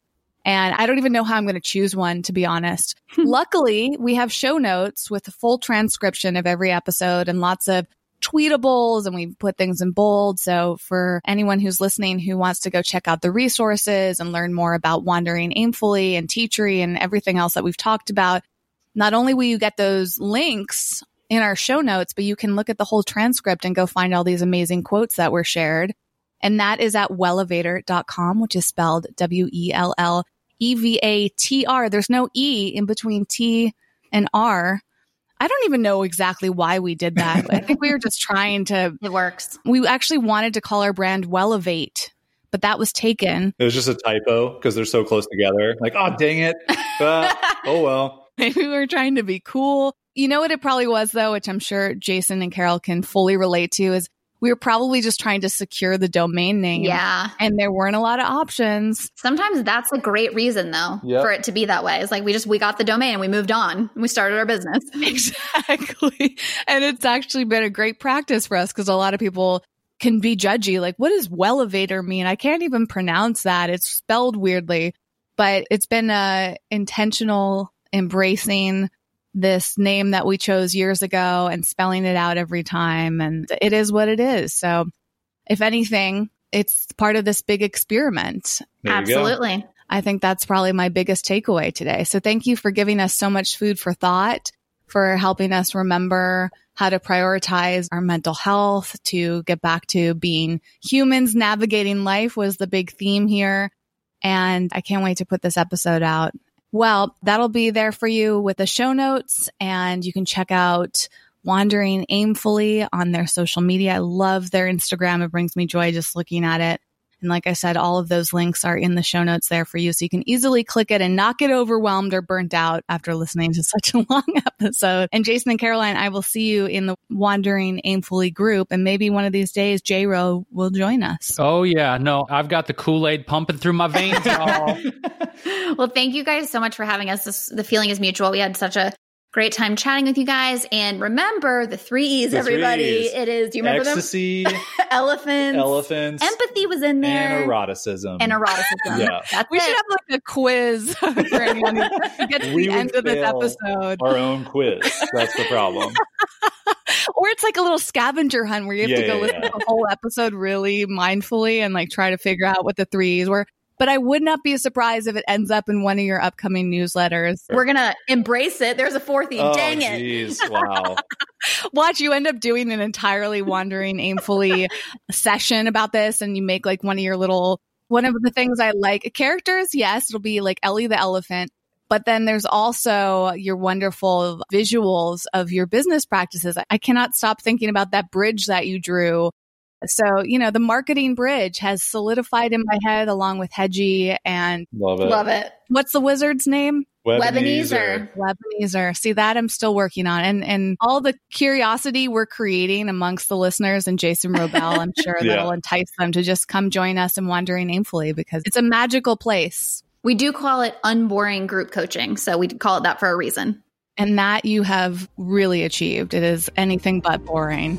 And I don't even know how I'm going to choose one, to be honest. Luckily, we have show notes with a full transcription of every episode and lots of tweetables and we put things in bold. So for anyone who's listening who wants to go check out the resources and learn more about wandering aimfully and teachery and everything else that we've talked about, not only will you get those links in our show notes, but you can look at the whole transcript and go find all these amazing quotes that were shared. And that is at wellevatr.com, which is spelled W E L L E V A T R. There's no E in between T and R. I don't even know exactly why we did that. I think we were just trying to, It works. we actually wanted to call our brand Wellevate, but that was taken. It was just a typo because they're so close together. Like, oh, dang it. Uh, oh, well. Maybe we were trying to be cool. You know what it probably was though, which I'm sure Jason and Carol can fully relate to is we were probably just trying to secure the domain name. Yeah. And there weren't a lot of options. Sometimes that's a great reason though Yep. for it to be that way. It's like we just we got the domain and we moved on and we started our business. Exactly. And it's actually been a great practice for us because a lot of people can be judgy. Like, what does Wellevatr mean? I can't even pronounce that. It's spelled weirdly, but it's been a intentional embracing this name that we chose years ago and spelling it out every time. And it is what it is. So if anything, it's part of this big experiment. There you go. Absolutely. I think that's probably my biggest takeaway today. So thank you for giving us so much food for thought, for helping us remember how to prioritize our mental health, to get back to being humans navigating life was the big theme here. And I can't wait to put this episode out. Well, that'll be there for you with the show notes and you can check out Wandering Aimfully on their social media. I love their Instagram. It brings me joy just looking at it. And like I said, all of those links are in the show notes there for you. So you can easily click it and not get overwhelmed or burnt out after listening to such a long episode. And Jason and Caroline, I will see you in the Wandering Aimfully group. And maybe one of these days, J Ro will join us. Oh yeah, no, I've got the Kool Aid pumping through my veins. Well, thank you guys so much for having us. This, the feeling is mutual. We had such a great time chatting with you guys. And remember the three E's, The three everybody. E's. It is, do you remember Ecstasy, them? Elephants. elephants, Empathy was in there. and eroticism. And eroticism. Yeah. That's We it. should have like a quiz for anyone who gets to We the end of this episode. Our own quiz. That's the problem. Or it's like a little scavenger hunt where you have Yeah, to go yeah, listen yeah. to the whole episode really mindfully and like try to figure out what the threes were. But I would not be surprised if it ends up in one of your upcoming newsletters. We're going to embrace it. There's a fourth theme. Oh, Dang it. Geez, wow. Watch, you end up doing an entirely wandering aimfully session about this, and you make like one of your little one of the things I like characters. Yes, it'll be like Ellie the elephant. But then there's also your wonderful visuals of your business practices. I cannot stop thinking about that bridge that you drew. So, you know, the marketing bridge has solidified in my head along with Hedgie and Love it. Love it. what's the wizard's name? Webinezer. Webinezer. See that I'm still working on, and and all the curiosity we're creating amongst the listeners and Jason Wrobel, I'm sure Yeah. that'll entice them to just come join us in Wandering Aimfully because it's a magical place, We do call it unboring group coaching. So we call it that for a reason. and that you have really achieved. It is anything but boring.